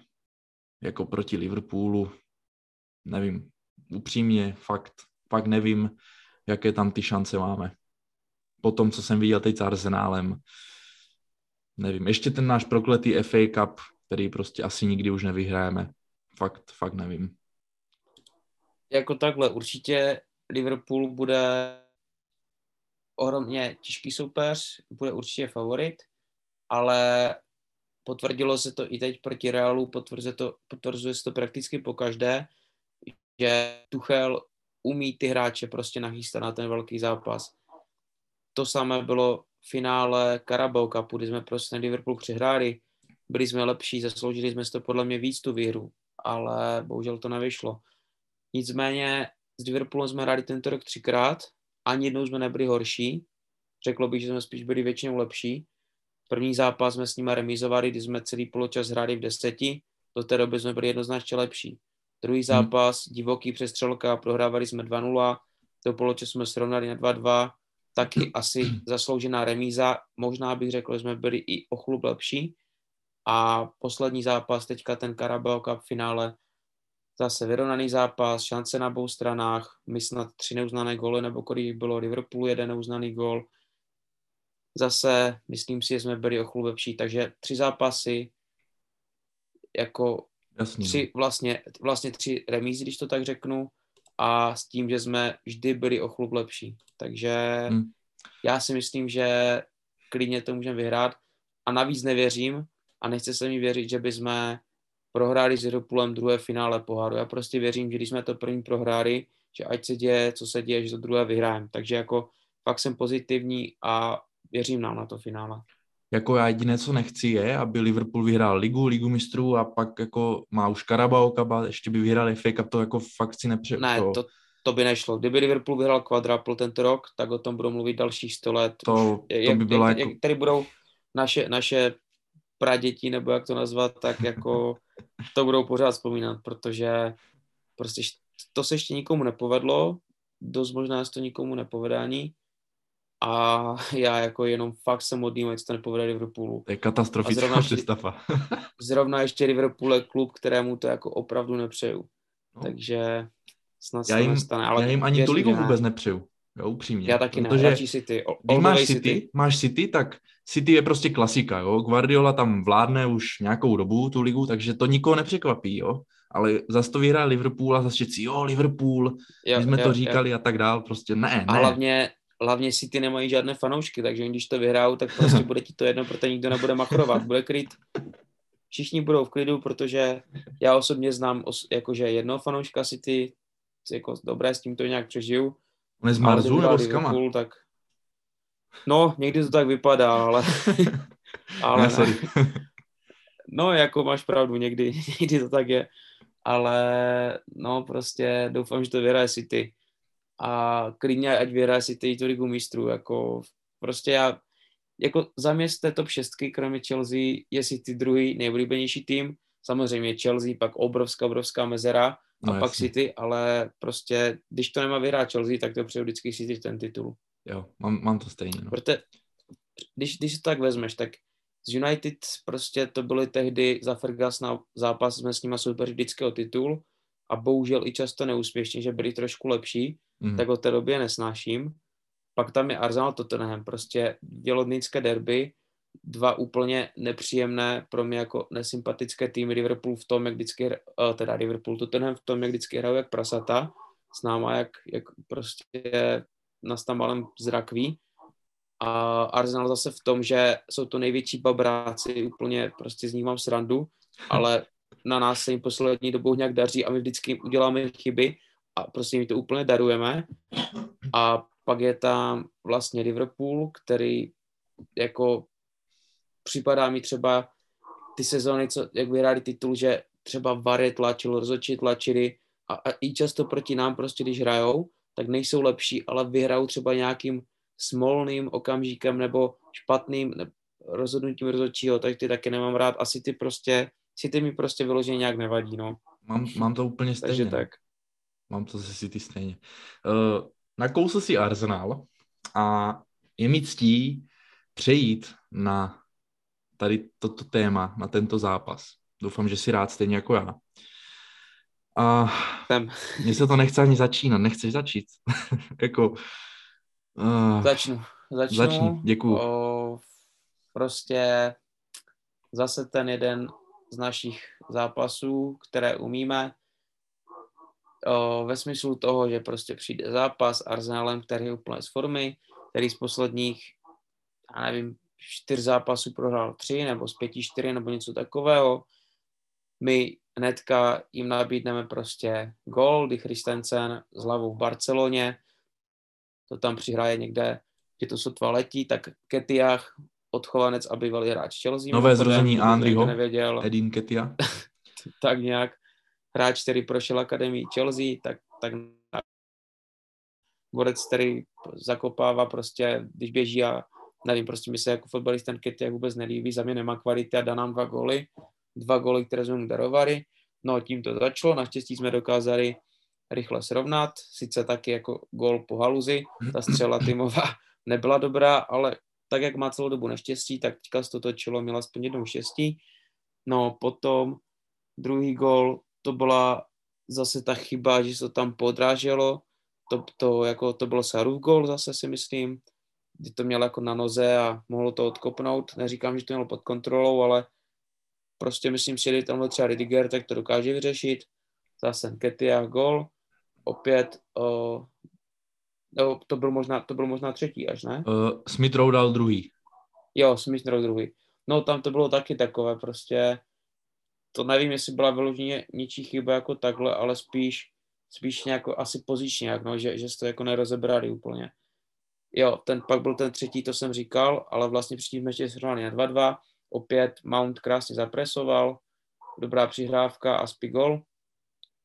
jako proti Liverpoolu, nevím, upřímně, fakt, fakt nevím, jaké tam ty šance máme. Po tom, co jsem viděl teď s Arsenálem, nevím, ještě ten náš prokletý FA Cup, který prostě asi nikdy už nevyhrajeme. Fakt, fakt nevím. Jako takhle, určitě Liverpool bude ohromně těžký soupeř, bude určitě favorit, ale potvrdilo se to i teď proti Realu, potvrzuje, to, potvrzuje se to prakticky po každé, že Tuchel umí ty hráče prostě nachystat na ten velký zápas. To samé bylo v finále Carabao Cupu, kdy jsme prostě Liverpool přihráli, byli jsme lepší, zasloužili jsme si to podle mě víc tu výhru, ale bohužel to nevyšlo. Nicméně s Liverpoolem jsme hráli tento rok třikrát, ani jednou jsme nebyli horší. Řeklo bych, že jsme spíš byli většinou lepší. První zápas jsme s nimi remizovali, kdy jsme celý poločas hráli v deseti, do té doby jsme byli jednoznačně lepší. Druhý hmm. zápas, hmm. divoký přestřelka, prohrávali jsme 2-0, do poločas jsme srovnali na 2-2, taky asi zasloužená remíza, možná bych řekl, že jsme byli i o chlub lepší. A poslední zápas, teďka ten Carabao Cup finále, zase vyrovnaný zápas, šance na obou stranách, my snad tři neuznané góly, nebo kolik bylo Liverpoolu jeden neuznaný gól. Zase myslím si, že jsme byli o chlup lepší, takže tři zápasy, jako Jasně. tři, no. vlastně, vlastně tři remízy, když to tak řeknu, a s tím, že jsme vždy byli o chlup lepší. Takže hmm. já si myslím, že klidně to můžeme vyhrát a navíc nevěřím a nechce se mi věřit, že by jsme prohráli s Liverpoolem druhé finále poháru. Já prostě věřím, že když jsme to první prohráli, že ať se děje, co se děje, že to druhé vyhrajeme. Takže jako fakt jsem pozitivní a věřím nám na to finále. Jako já jediné, co nechci, je, aby Liverpool vyhrál ligu, ligu mistrů a pak jako má už Carabao Cup a ještě by vyhrál FA Cup, to jako fakt si nepře... Ne, to, to by nešlo. Kdyby Liverpool vyhrál quadruple tento rok, tak o tom budou mluvit dalších 100 let. To, to jak, by bylo jak, jako... Jak tady budou naše, naše pradětí, nebo jak to nazvat, tak jako to budou pořád vzpomínat, protože prostě to se ještě nikomu nepovedlo, dost možná se to nikomu nepovedání a já jako jenom fakt se modlím, ať se to nepovede Liverpoolu. To je katastrofická představa. zrovna ještě Liverpool je klub, kterému to jako opravdu nepřeju. No. Takže snad já jim, se nestane. Ale já jim ani tu ligu vůbec nepřeju. Jo, upřímně. Já taky protože ne, radši City. O, když máš City, City, máš City, tak City je prostě klasika, jo. Guardiola tam vládne už nějakou dobu tu ligu, takže to nikoho nepřekvapí, jo. Ale zase to vyhrál Liverpool a zase jo, Liverpool, jo, my jsme jo, to říkali jo. a tak dál, prostě ne, ne. A hlavně, hlavně City nemají žádné fanoušky, takže když to vyhrajou, tak prostě bude ti to jedno, protože nikdo nebude machrovat, bude kryt. Všichni budou v klidu, protože já osobně znám os, jakože jedno fanouška City, jako dobré, s tím to nějak přežiju, On je z Marzu nebo z Kama? Tak... No, někdy to tak vypadá, ale... ale ne, sorry. no, jako máš pravdu, někdy, někdy to tak je. Ale no, prostě doufám, že to vyhraje City. A klidně, ať vyhraje City tu ligu mistrů, jako prostě já, jako za mě z té top šestky, kromě Chelsea, je City druhý nejoblíbenější tým. Samozřejmě Chelsea, pak obrovská, obrovská mezera a no, pak jasně. City, ale prostě, když to nemá vyhrát Chelsea, tak to přeju vždycky City ten titul. Jo, mám, mám to stejně. No. Protože, když, když to tak vezmeš, tak z United prostě to byly tehdy za Fergusona zápas, jsme s nimi soupeři vždycky o titul a bohužel i často neúspěšně, že byli trošku lepší, mm. tak od té době nesnáším. Pak tam je Arsenal Tottenham, prostě dělodnické derby, dva úplně nepříjemné, pro mě jako nesympatické týmy Liverpool v tom, jak vždycky, uh, teda Liverpool Tottenham v tom, jak vždycky hrajou jak prasata, s náma jak, jak prostě nás tam malem zrakví. A Arsenal zase v tom, že jsou to největší babráci, úplně prostě z nich mám srandu, ale na nás se jim poslední dobou nějak daří a my vždycky uděláme chyby a prostě mi to úplně darujeme. A pak je tam vlastně Liverpool, který jako připadá mi třeba ty sezóny, co, jak vyhráli titul, že třeba Vary tlačil, rozhodčí tlačili a, a i často proti nám prostě, když hrajou, tak nejsou lepší, ale vyhrajou třeba nějakým smolným okamžikem nebo špatným rozhodnutím rozhodčího, tak ty taky nemám rád. Asi ty prostě, si ty mi prostě vyloženě nějak nevadí, no. Mám, mám to úplně stejně. Takže tak. Mám to zase ty stejně. Uh, nakousl si Arsenal a je mi ctí přejít na tady toto téma, na tento zápas. Doufám, že si rád stejně jako já. A mně se to nechce ani začínat. Nechceš začít? jako, uh, začnu. Začnu. Začni, děkuju. O, prostě zase ten jeden z našich zápasů, které umíme, o, ve smyslu toho, že prostě přijde zápas s Arsenalem, který je úplně z formy, který z posledních, já nevím, čtyř zápasů prohrál tři, nebo z pěti čtyři, nebo něco takového. My hnedka jim nabídneme prostě gol, kdy Christensen s hlavou v Barceloně, to tam přihraje někde, že to sotva letí, tak Ketiach, odchovanec a bývalý hráč Chelsea. Nové zrození Andriho, Edin Ketia. tak nějak hráč, který prošel akademii Chelsea, tak, tak borec, který zakopává prostě, když běží a nevím, prostě mi se jako fotbalista Ketia vůbec nelíbí, za mě nemá kvality a dá nám dva góly, dva góly, které jsme mu darovali. No tím to začalo, naštěstí jsme dokázali rychle srovnat, sice taky jako gól po haluzi, ta střela týmová nebyla dobrá, ale tak, jak má celou dobu neštěstí, tak teďka to točilo, měla aspoň jednou štěstí. No potom druhý gól, to byla zase ta chyba, že se to tam podráželo, to, to, jako, to bylo Sarův gól zase si myslím, kdy to měl jako na noze a mohlo to odkopnout. Neříkám, že to mělo pod kontrolou, ale prostě myslím si, že tamhle třeba Ridiger, tak to dokáže vyřešit. Zase Ketia gol. Opět uh, no, to, byl možná, to byl možná třetí až, ne? Uh, Smith Rowe dal druhý. Jo, Smith Rowe druhý. No tam to bylo taky takové prostě, to nevím, jestli byla vyloženě ničí chyba jako takhle, ale spíš, spíš nějak asi pozičně, jak, no, že, že jste to jako nerozebrali úplně. Jo, ten pak byl ten třetí, to jsem říkal, ale vlastně předtím ještě na 2-2. Opět Mount krásně zapresoval, dobrá přihrávka a spigol.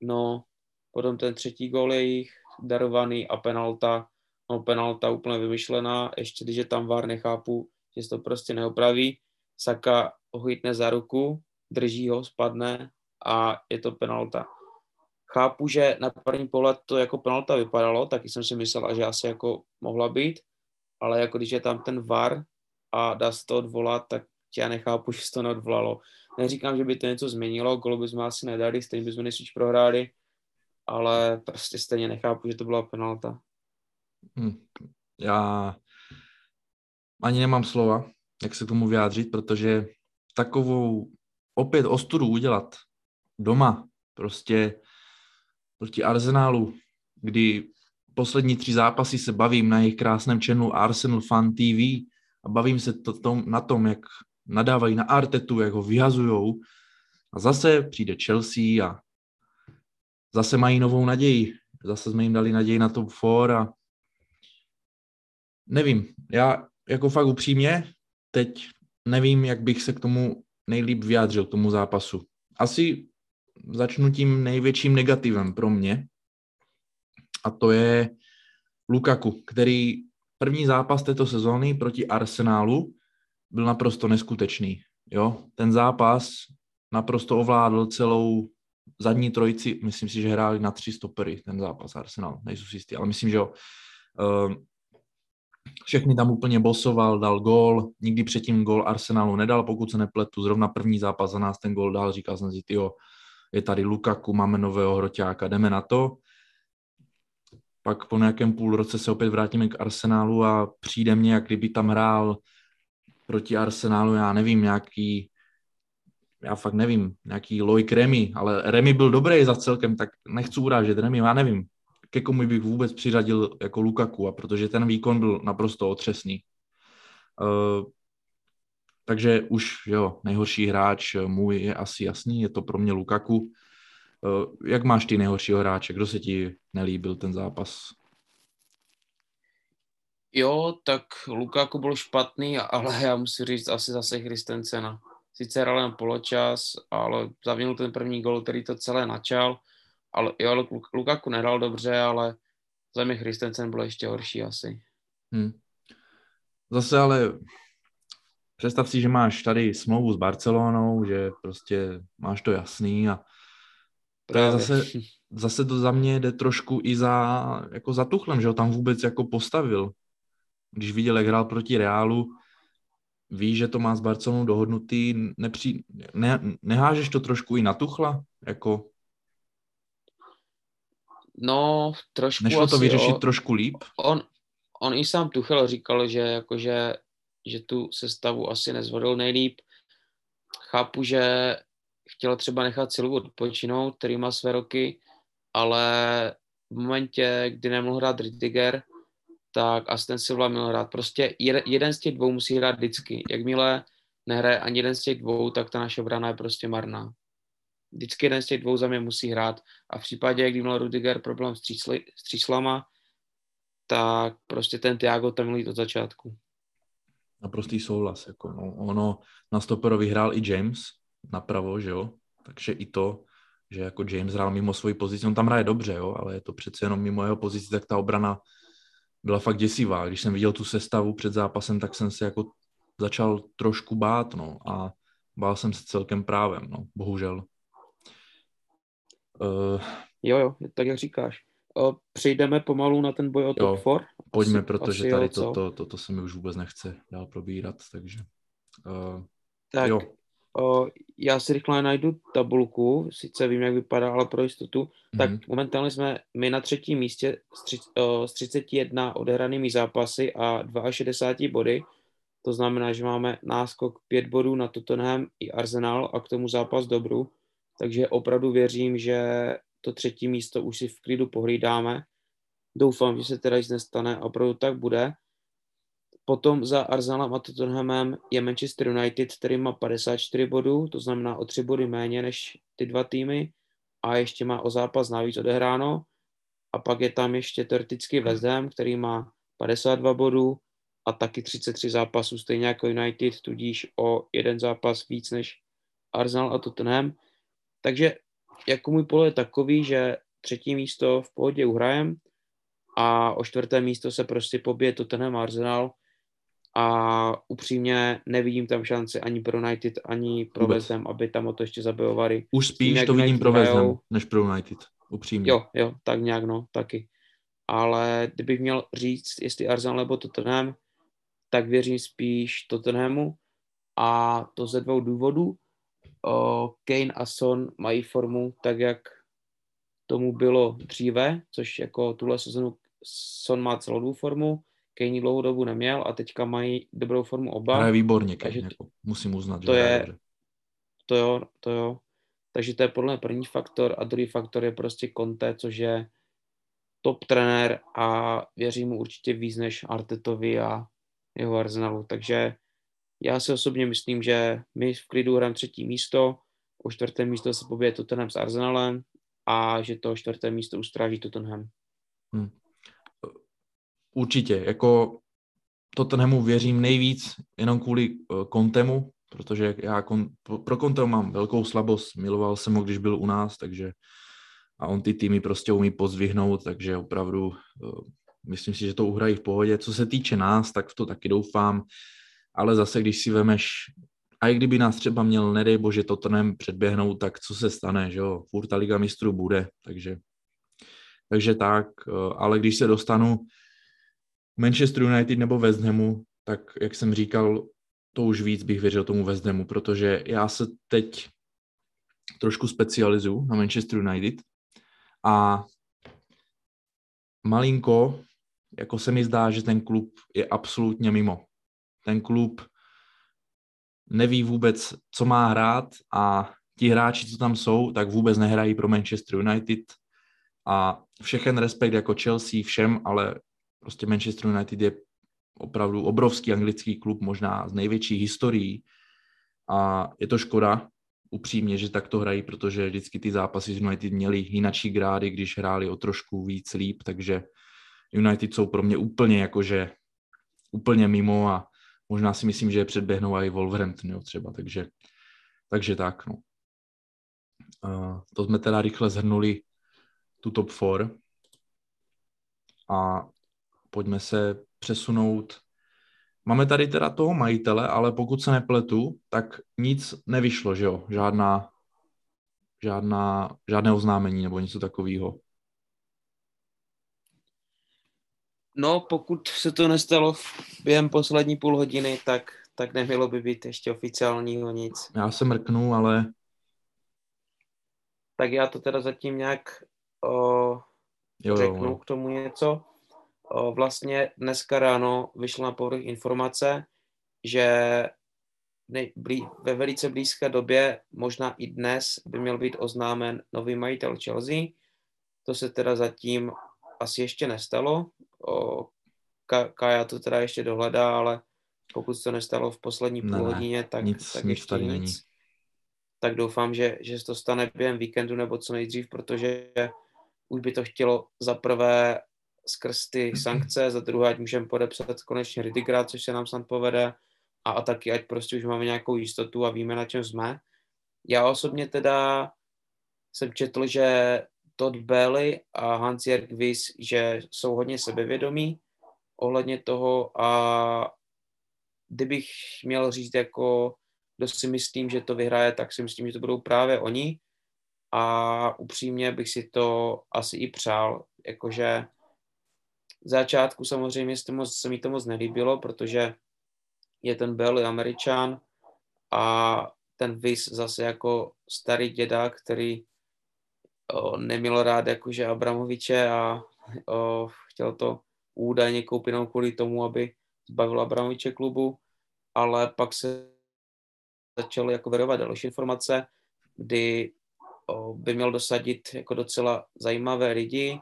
No, potom ten třetí gol je jich darovaný a penalta. No, penalta úplně vymyšlená, ještě když je tam VAR, nechápu, že se to prostě neopraví. Saka ho chytne za ruku, drží ho, spadne a je to penalta. Chápu, že na první pohled to jako penalta vypadalo, taky jsem si myslel, že asi jako mohla být, ale jako když je tam ten VAR a dá se to odvolat, tak já nechápu, že se to neodvolalo. Neříkám, že by to něco změnilo, golu bychom asi nedali, stejně bychom nejspíš prohráli, ale prostě stejně nechápu, že to byla penalta. Hmm. Já ani nemám slova, jak se k tomu vyjádřit, protože takovou opět ostudu udělat doma, prostě proti Arsenálu, kdy poslední tři zápasy se bavím na jejich krásném channelu Arsenal Fan TV a bavím se to, tom, na tom, jak nadávají na Artetu, jak ho vyhazujou a zase přijde Chelsea a zase mají novou naději. Zase jsme jim dali naději na top 4 a nevím, já jako fakt upřímně teď nevím, jak bych se k tomu nejlíp vyjádřil, k tomu zápasu. Asi začnu tím největším negativem pro mě a to je Lukaku, který první zápas této sezóny proti Arsenálu byl naprosto neskutečný. Jo? Ten zápas naprosto ovládl celou zadní trojici, myslím si, že hráli na tři stopery ten zápas Arsenal, nejsou si jistý, ale myslím, že jo. Uh, všechny tam úplně bosoval, dal gól, nikdy předtím gól Arsenalu nedal, pokud se nepletu, zrovna první zápas za nás ten gól dal, říkal jsem si, tyjo, je tady Lukaku, máme nového hroťáka, jdeme na to. Pak po nějakém půl roce se opět vrátíme k Arsenálu a přijde mně, jak kdyby tam hrál proti Arsenálu, já nevím, nějaký já fakt nevím, nějaký Loic Remy, ale Remy byl dobrý za celkem, tak nechci urážet Remy, já nevím, ke komu bych vůbec přiřadil jako Lukaku, a protože ten výkon byl naprosto otřesný. Uh, takže už jo, nejhorší hráč můj je asi jasný, je to pro mě Lukaku. Uh, jak máš ty nejhoršího hráče? Kdo se ti nelíbil ten zápas? Jo, tak Lukaku byl špatný, ale já musím říct asi zase Christensena sice hrál jen poločas, ale zavinul ten první gol, který to celé načal. Ale jo, Lukaku nehrál dobře, ale za mě Christensen byl ještě horší asi. Hmm. Zase ale představ si, že máš tady smlouvu s Barcelonou, že prostě máš to jasný a to je zase, zase to za mě jde trošku i za, jako za Tuchlem, že ho tam vůbec jako postavil. Když viděl, jak hrál proti Reálu, ví, že to má s Barcelonou dohodnutý, nepří, ne, nehážeš to trošku i na Tuchla? Jako... No, trošku Nešlo to vyřešit o, trošku líp? On, on i sám Tuchel říkal, že, jakože, že tu sestavu asi nezvodil nejlíp. Chápu, že chtěl třeba nechat Silvu odpočinout, který má své roky, ale v momentě, kdy nemohl hrát Rittiger, tak Aston Silva měl hrát. Prostě jeden z těch dvou musí hrát vždycky. Jakmile nehraje ani jeden z těch dvou, tak ta naše obrana je prostě marná. Vždycky jeden z těch dvou za mě musí hrát. A v případě, kdy měl Rudiger problém s, třísli, s tříslama, tak prostě ten Tiago tam měl jít od začátku. Naprostý souhlas. Jako no, ono na stoperovi vyhrál i James napravo, že jo? Takže i to, že jako James hrál mimo svoji pozici, on tam hraje dobře, jo? ale je to přece jenom mimo jeho pozici, tak ta obrana byla fakt děsivá. Když jsem viděl tu sestavu před zápasem, tak jsem se jako začal trošku bát, no, a bál jsem se celkem právem, no, bohužel. Uh, jo, jo, tak jak říkáš. Přejdeme pomalu na ten boj o top 4? Pojďme, asi, protože asi tady toto to, to, to se mi už vůbec nechce dál probírat, takže uh, tak, jo. Uh, já si rychle najdu tabulku, sice vím, jak vypadá, ale pro jistotu. Mm-hmm. Tak mhm. momentálně jsme my na třetím místě s, tři, uh, s 31 odehranými zápasy a 62 body. To znamená, že máme náskok 5 bodů na Tottenham i Arsenal a k tomu zápas dobru. Takže opravdu věřím, že to třetí místo už si v klidu pohlídáme. Doufám, že se teda nic nestane a opravdu tak bude. Potom za Arsenalem a Tottenhamem je Manchester United, který má 54 bodů, to znamená o 3 body méně než ty dva týmy a ještě má o zápas navíc odehráno. A pak je tam ještě teoreticky West Ham, který má 52 bodů a taky 33 zápasů, stejně jako United, tudíž o jeden zápas víc než Arsenal a Tottenham. Takže jako můj pole je takový, že třetí místo v pohodě uhrajem a o čtvrté místo se prostě pobije Tottenham Arsenal, a upřímně nevidím tam šanci ani pro United, ani pro West Ham, aby tam o to ještě zabojovali. Už spíš Tím, to vidím pro West Ham, než pro United, upřímně. Jo, jo, tak nějak no, taky. Ale kdybych měl říct, jestli Arsenal nebo Tottenham, tak věřím spíš Tottenhamu a to ze dvou důvodů. Kane a Son mají formu tak, jak tomu bylo dříve, což jako tuhle sezonu Son má celou formu, Kane dlouhou dobu neměl a teďka mají dobrou formu oba. je výborně, Kane, jako, musím uznat, to že je, dobře. To jo, to jo. Takže to je podle mě první faktor a druhý faktor je prostě Conte, což je top trenér a věřím mu určitě víc než Artetovi a jeho Arsenalu. Takže já si osobně myslím, že my v klidu hrajeme třetí místo, o čtvrté místo se pobije Tottenham s Arsenalem a že to čtvrté místo ustráží Tottenham. Hmm. Určitě, jako Tottenhamu věřím nejvíc jenom kvůli uh, Kontemu, protože já kon, pro Kontemu mám velkou slabost, miloval jsem ho, když byl u nás, takže a on ty týmy prostě umí pozvihnout, takže opravdu uh, myslím si, že to uhrají v pohodě. Co se týče nás, tak v to taky doufám. Ale zase, když si vemeš, a i kdyby nás třeba měl, nedej bože, Tottenham předběhnout, tak co se stane, že jo, furt ta Liga mistrů bude, takže, takže tak, eh, ale když se dostanu Manchester United nebo West Hamu, tak jak jsem říkal, to už víc bych věřil tomu West Hamu, protože já se teď trošku specializuju na Manchester United a malinko, jako se mi zdá, že ten klub je absolutně mimo. Ten klub neví vůbec, co má hrát a ti hráči, co tam jsou, tak vůbec nehrají pro Manchester United. A všechen respekt jako Chelsea všem, ale prostě Manchester United je opravdu obrovský anglický klub, možná z největší historií. A je to škoda, upřímně, že tak to hrají, protože vždycky ty zápasy z United měly jinačí grády, když hráli o trošku víc líp, takže United jsou pro mě úplně jakože úplně mimo a možná si myslím, že je předběhnou i Wolverhampton jo, třeba, takže, takže tak, no. Uh, to jsme teda rychle zhrnuli tu top 4 a pojďme se přesunout. Máme tady teda toho majitele, ale pokud se nepletu, tak nic nevyšlo, že jo? Žádná, žádná, žádné oznámení nebo něco takového. No, pokud se to nestalo během poslední půl hodiny, tak, tak nemělo by být ještě oficiálního nic. Já se mrknu, ale... Tak já to teda zatím nějak o, jo, řeknu jo. k tomu něco. O, vlastně dneska ráno vyšla na povrch informace, že nej, blí, ve velice blízké době, možná i dnes, by měl být oznámen nový majitel Chelsea. To se teda zatím asi ještě nestalo. O, Kaja to teda ještě dohledá, ale pokud to nestalo v poslední půl hodině, tak, nic, tak nic ještě tady nic. není. Tak doufám, že, že se to stane během víkendu nebo co nejdřív, protože už by to chtělo za prvé skrz ty sankce, za druhé, ať můžeme podepsat konečně Ridigra, což se nám snad povede, a, a taky, ať prostě už máme nějakou jistotu a víme, na čem jsme. Já osobně teda jsem četl, že Todd Bailey a Hans-Jörg Wyss, že jsou hodně sebevědomí ohledně toho a kdybych měl říct jako kdo si myslím, že to vyhraje, tak si myslím, že to budou právě oni. A upřímně bych si to asi i přál, jakože v začátku samozřejmě se, moc, se mi to moc nelíbilo, protože je ten Bailey američan a ten Vys zase jako starý děda, který o, neměl rád jakože Abramoviče a o, chtěl to údajně koupit jenom kvůli tomu, aby zbavil Abramoviče klubu, ale pak se začaly jako verovat další informace, kdy o, by měl dosadit jako docela zajímavé lidi,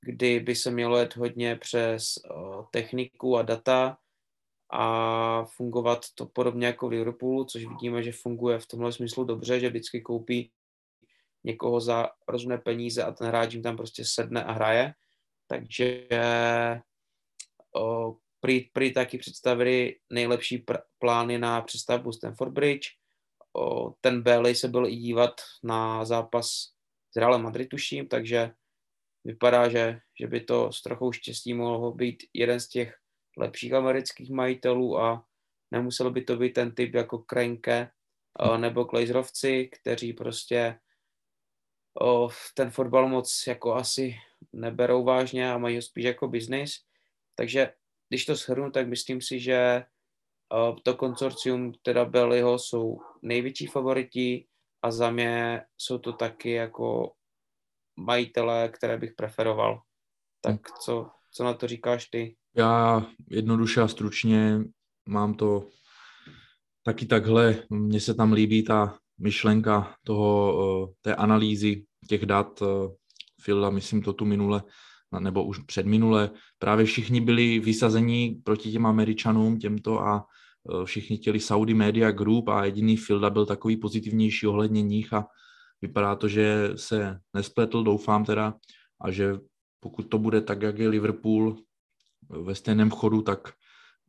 kdy by se mělo jet hodně přes o, techniku a data a fungovat to podobně jako v Liverpoolu, což vidíme, že funguje v tomhle smyslu dobře, že vždycky koupí někoho za rozumné peníze a ten hráč jim tam prostě sedne a hraje. Takže prý, prý taky představili nejlepší pr- plány na přestavbu Stanford Bridge. O, ten Bailey se byl i dívat na zápas s Realem Madrid, tuším, takže vypadá, že, že by to s trochou štěstí mohlo být jeden z těch lepších amerických majitelů a nemusel by to být ten typ jako Krenke nebo Glazrovci, kteří prostě o, ten fotbal moc jako asi neberou vážně a mají ho spíš jako biznis. Takže když to shrnu, tak myslím si, že to konsorcium teda Bellyho jsou největší favoriti a za mě jsou to taky jako majitele, které bych preferoval. Tak co, co na to říkáš ty? Já jednoduše a stručně mám to taky takhle. Mně se tam líbí ta myšlenka toho, té analýzy těch dat. Filda, myslím to tu minule, nebo už předminule. Právě všichni byli vysazení proti těm Američanům, těmto a všichni chtěli Saudi Media Group a jediný Filda byl takový pozitivnější ohledně nich a vypadá to, že se nespletl, doufám teda, a že pokud to bude tak, jak je Liverpool ve stejném chodu, tak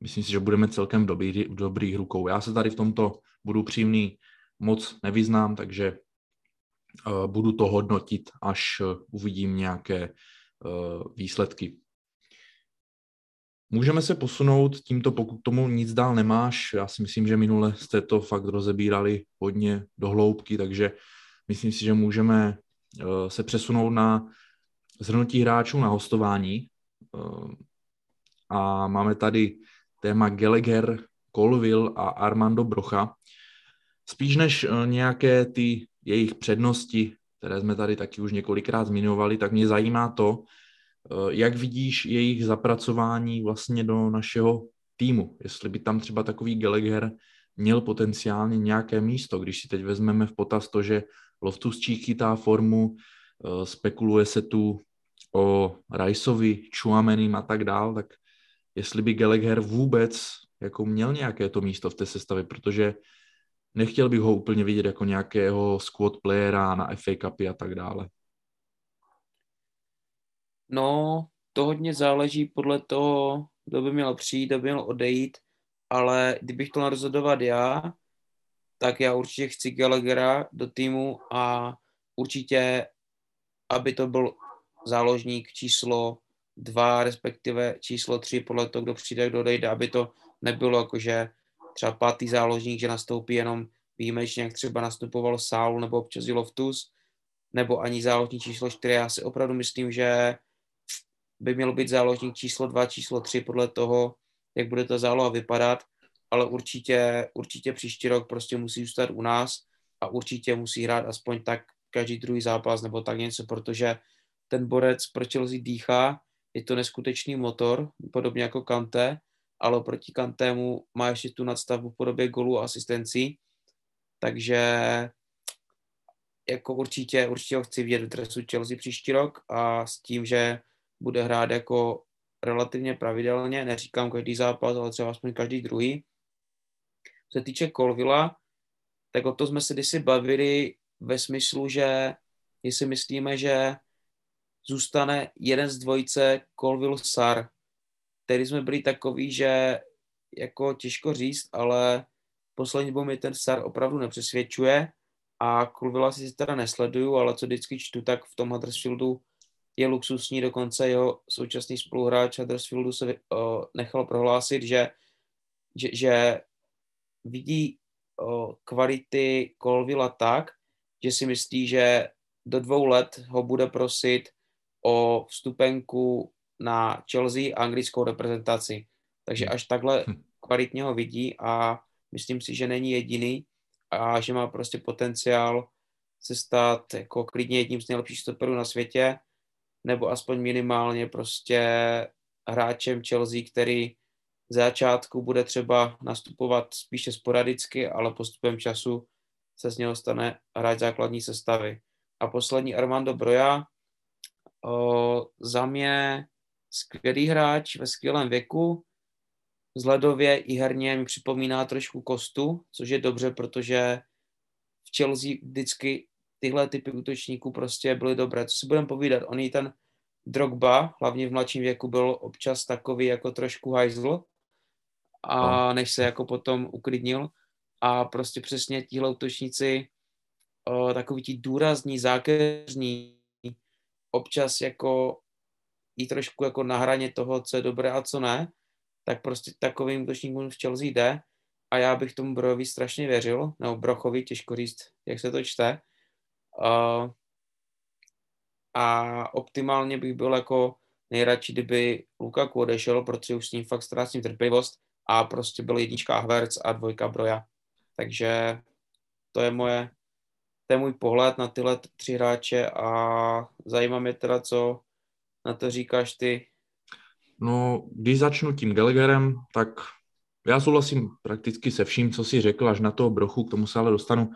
myslím si, že budeme celkem v, dobrý, v dobrých rukou. Já se tady v tomto budu přímný moc nevyznám, takže uh, budu to hodnotit, až uh, uvidím nějaké uh, výsledky. můžeme se posunout tímto, pokud tomu nic dál nemáš. Já si myslím, že minule jste to fakt rozebírali hodně do hloubky, takže myslím si, že můžeme se přesunout na zhrnutí hráčů na hostování. A máme tady téma Gallagher, Colville a Armando Brocha. Spíš než uh, nějaké ty jejich přednosti, které jsme tady taky už několikrát zmiňovali, tak mě zajímá to, Eh, jak vidíš jejich zapracování vlastně do našeho týmu? Jestli by tam třeba takový Gallagher měl potenciálně nějaké místo, když si teď vezmeme v potaz to, že Loftus chytá formu, eh, spekuluje se tu o Riceovi, Chuamenim a tak dál, tak jestli by Gallagher vůbec jako měl nějaké to místo v té sestavě, protože nechtěl bych ho úplně vidět jako nějakého squad playera na FA Cupy a tak dále. No, to hodně záleží podle toho, kdo by měl přijít, kdo by měl odejít, ale kdybych to rozhodovat já, tak já určitě chci Gallaghera do týmu a určitě, aby to byl záložník číslo dva, respektive číslo tři, podle toho, kdo přijde, kdo odejde, aby to nebylo jako, že třeba pátý záložník, že nastoupí jenom výjimečně, jak třeba nastupoval Saul nebo občas Loftus, nebo ani záložník číslo čtyři. Já si opravdu myslím, že by měl být záložník číslo 2, číslo 3 podle toho, jak bude ta záloha vypadat, ale určitě, určitě příští rok prostě musí zůstat u nás a určitě musí hrát aspoň tak každý druhý zápas nebo tak něco, protože ten borec pro Chelsea dýchá, je to neskutečný motor, podobně jako Kante, ale proti Kantému má ještě tu nadstavbu v podobě golů a asistencí, takže jako určitě, určitě ho chci vidět v dresu Chelsea příští rok a s tím, že bude hrát jako relativně pravidelně, neříkám každý zápas, ale třeba aspoň každý druhý. Co se týče Colvilla, tak o to jsme se kdysi bavili ve smyslu, že jestli myslíme, že zůstane jeden z dvojice Colville Sar, který jsme byli takový, že jako těžko říct, ale poslední dobou mi ten Sar opravdu nepřesvědčuje a Colvilla si teda nesleduju, ale co vždycky čtu, tak v tom Huddersfieldu je luxusní, dokonce jeho současný spoluhráč Huddersfieldu se uh, nechal prohlásit, že, že, že vidí uh, kvality Colvilla tak, že si myslí, že do dvou let ho bude prosit o vstupenku na Chelsea a anglickou reprezentaci. Takže až takhle hm. kvalitně ho vidí a myslím si, že není jediný a že má prostě potenciál se stát jako klidně jedním z nejlepších stoperů na světě nebo aspoň minimálně prostě hráčem Chelsea, který v začátku bude třeba nastupovat spíše sporadicky, ale postupem času se z něho stane hráč základní sestavy. A poslední Armando Broja, o, za mě skvělý hráč ve skvělém věku, vzhledově i herně mi připomíná trošku Kostu, což je dobře, protože v Chelsea vždycky tyhle typy útočníků prostě byly dobré. Co si budeme povídat, on je ten Drogba, hlavně v mladším věku, byl občas takový jako trošku hajzl, a než se jako potom uklidnil. A prostě přesně tihle útočníci, o, takový ti důrazní, zákeřní, občas jako i trošku jako na hraně toho, co je dobré a co ne, tak prostě takovým útočníkům v Chelsea jde a já bych tomu Brojovi strašně věřil, nebo Brochovi, těžko říct, jak se to čte. Uh, a optimálně bych byl jako nejradši, kdyby Lukaku odešel, protože už s ním fakt ztrácím trpělivost a prostě byl jednička Havertz a dvojka Broja. Takže to je moje, to je můj pohled na tyhle tři hráče a zajímá mě teda, co na to říkáš ty. No, když začnu tím Gallagherem, tak já souhlasím prakticky se vším, co si řekl, až na toho brochu, k tomu se ale dostanu.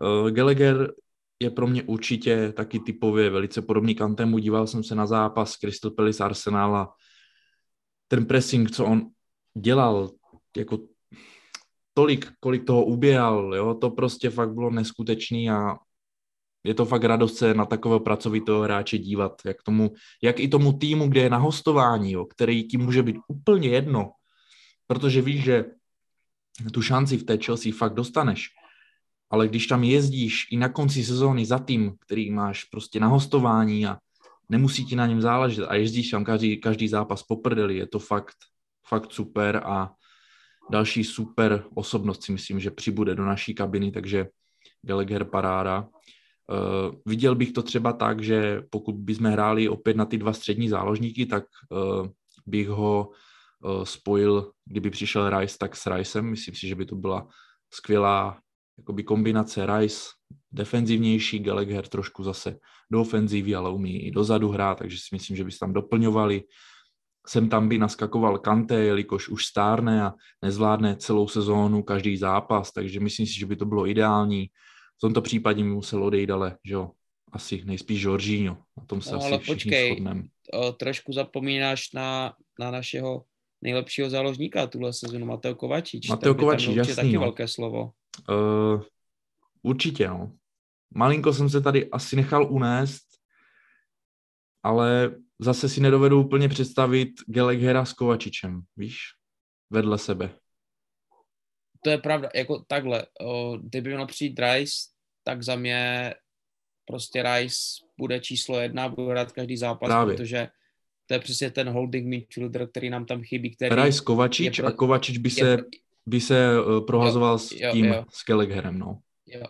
Uh, Gallagher je pro mě určitě taky typově velice podobný Kantemu. Díval jsem se na zápas Crystal Palace Arsenal a ten pressing, co on dělal, jako tolik, kolik toho uběhal, jo, to prostě fakt bylo neskutečný a je to fakt radost se na takového pracovitého hráče dívat, jak, tomu, jak i tomu týmu, kde je na hostování, jo, který ti může být úplně jedno, protože víš, že tu šanci v té Chelsea fakt dostaneš, ale když tam jezdíš i na konci sezóny za tým, který máš prostě na hostování a nemusí ti na něm záležet a jezdíš tam každý, každý zápas po prdeli, je to fakt, fakt super a další super osobnost si myslím, že přibude do naší kabiny, takže Gallagher paráda. Uh, viděl bych to třeba tak, že pokud bychom hráli opět na ty dva střední záložníky, tak uh, bych ho uh, spojil, kdyby přišel Rice, tak s Ricem. Myslím si, že by to byla skvělá jakoby kombinace Rice, defenzivnější, Gallagher trošku zase do ofenzívy, ale umí i dozadu hrát, takže si myslím, že by se tam doplňovali. Sem tam by naskakoval Kante, jelikož už stárne a nezvládne celou sezónu, každý zápas, takže myslím si, že by to bylo ideální. V tomto případě mi musel odejít, ale že jo, asi nejspíš Jorginho. Na tom se no, asi ale všichni počkej, shodneme. trošku zapomínáš na, na našeho nejlepšího záložníka tuhle sezónu, Mateo Kovačič. Mateo Kovačič, jasný. taky no. velké slovo. Uh, určitě, no. Malinko jsem se tady asi nechal unést, ale zase si nedovedu úplně představit Geleghera s Kovačičem, víš, vedle sebe. To je pravda, jako takhle, o, kdyby měl přijít Rice, tak za mě prostě Rice bude číslo jedna, bude hrát každý zápas, Právě. protože to je přesně ten holding midfielder, který nám tam chybí. Který Rice Kovačič pro, a Kovačič by se, by se uh, prohazoval jo, s tím, jo, jo. s Kellegherem, no. Jo.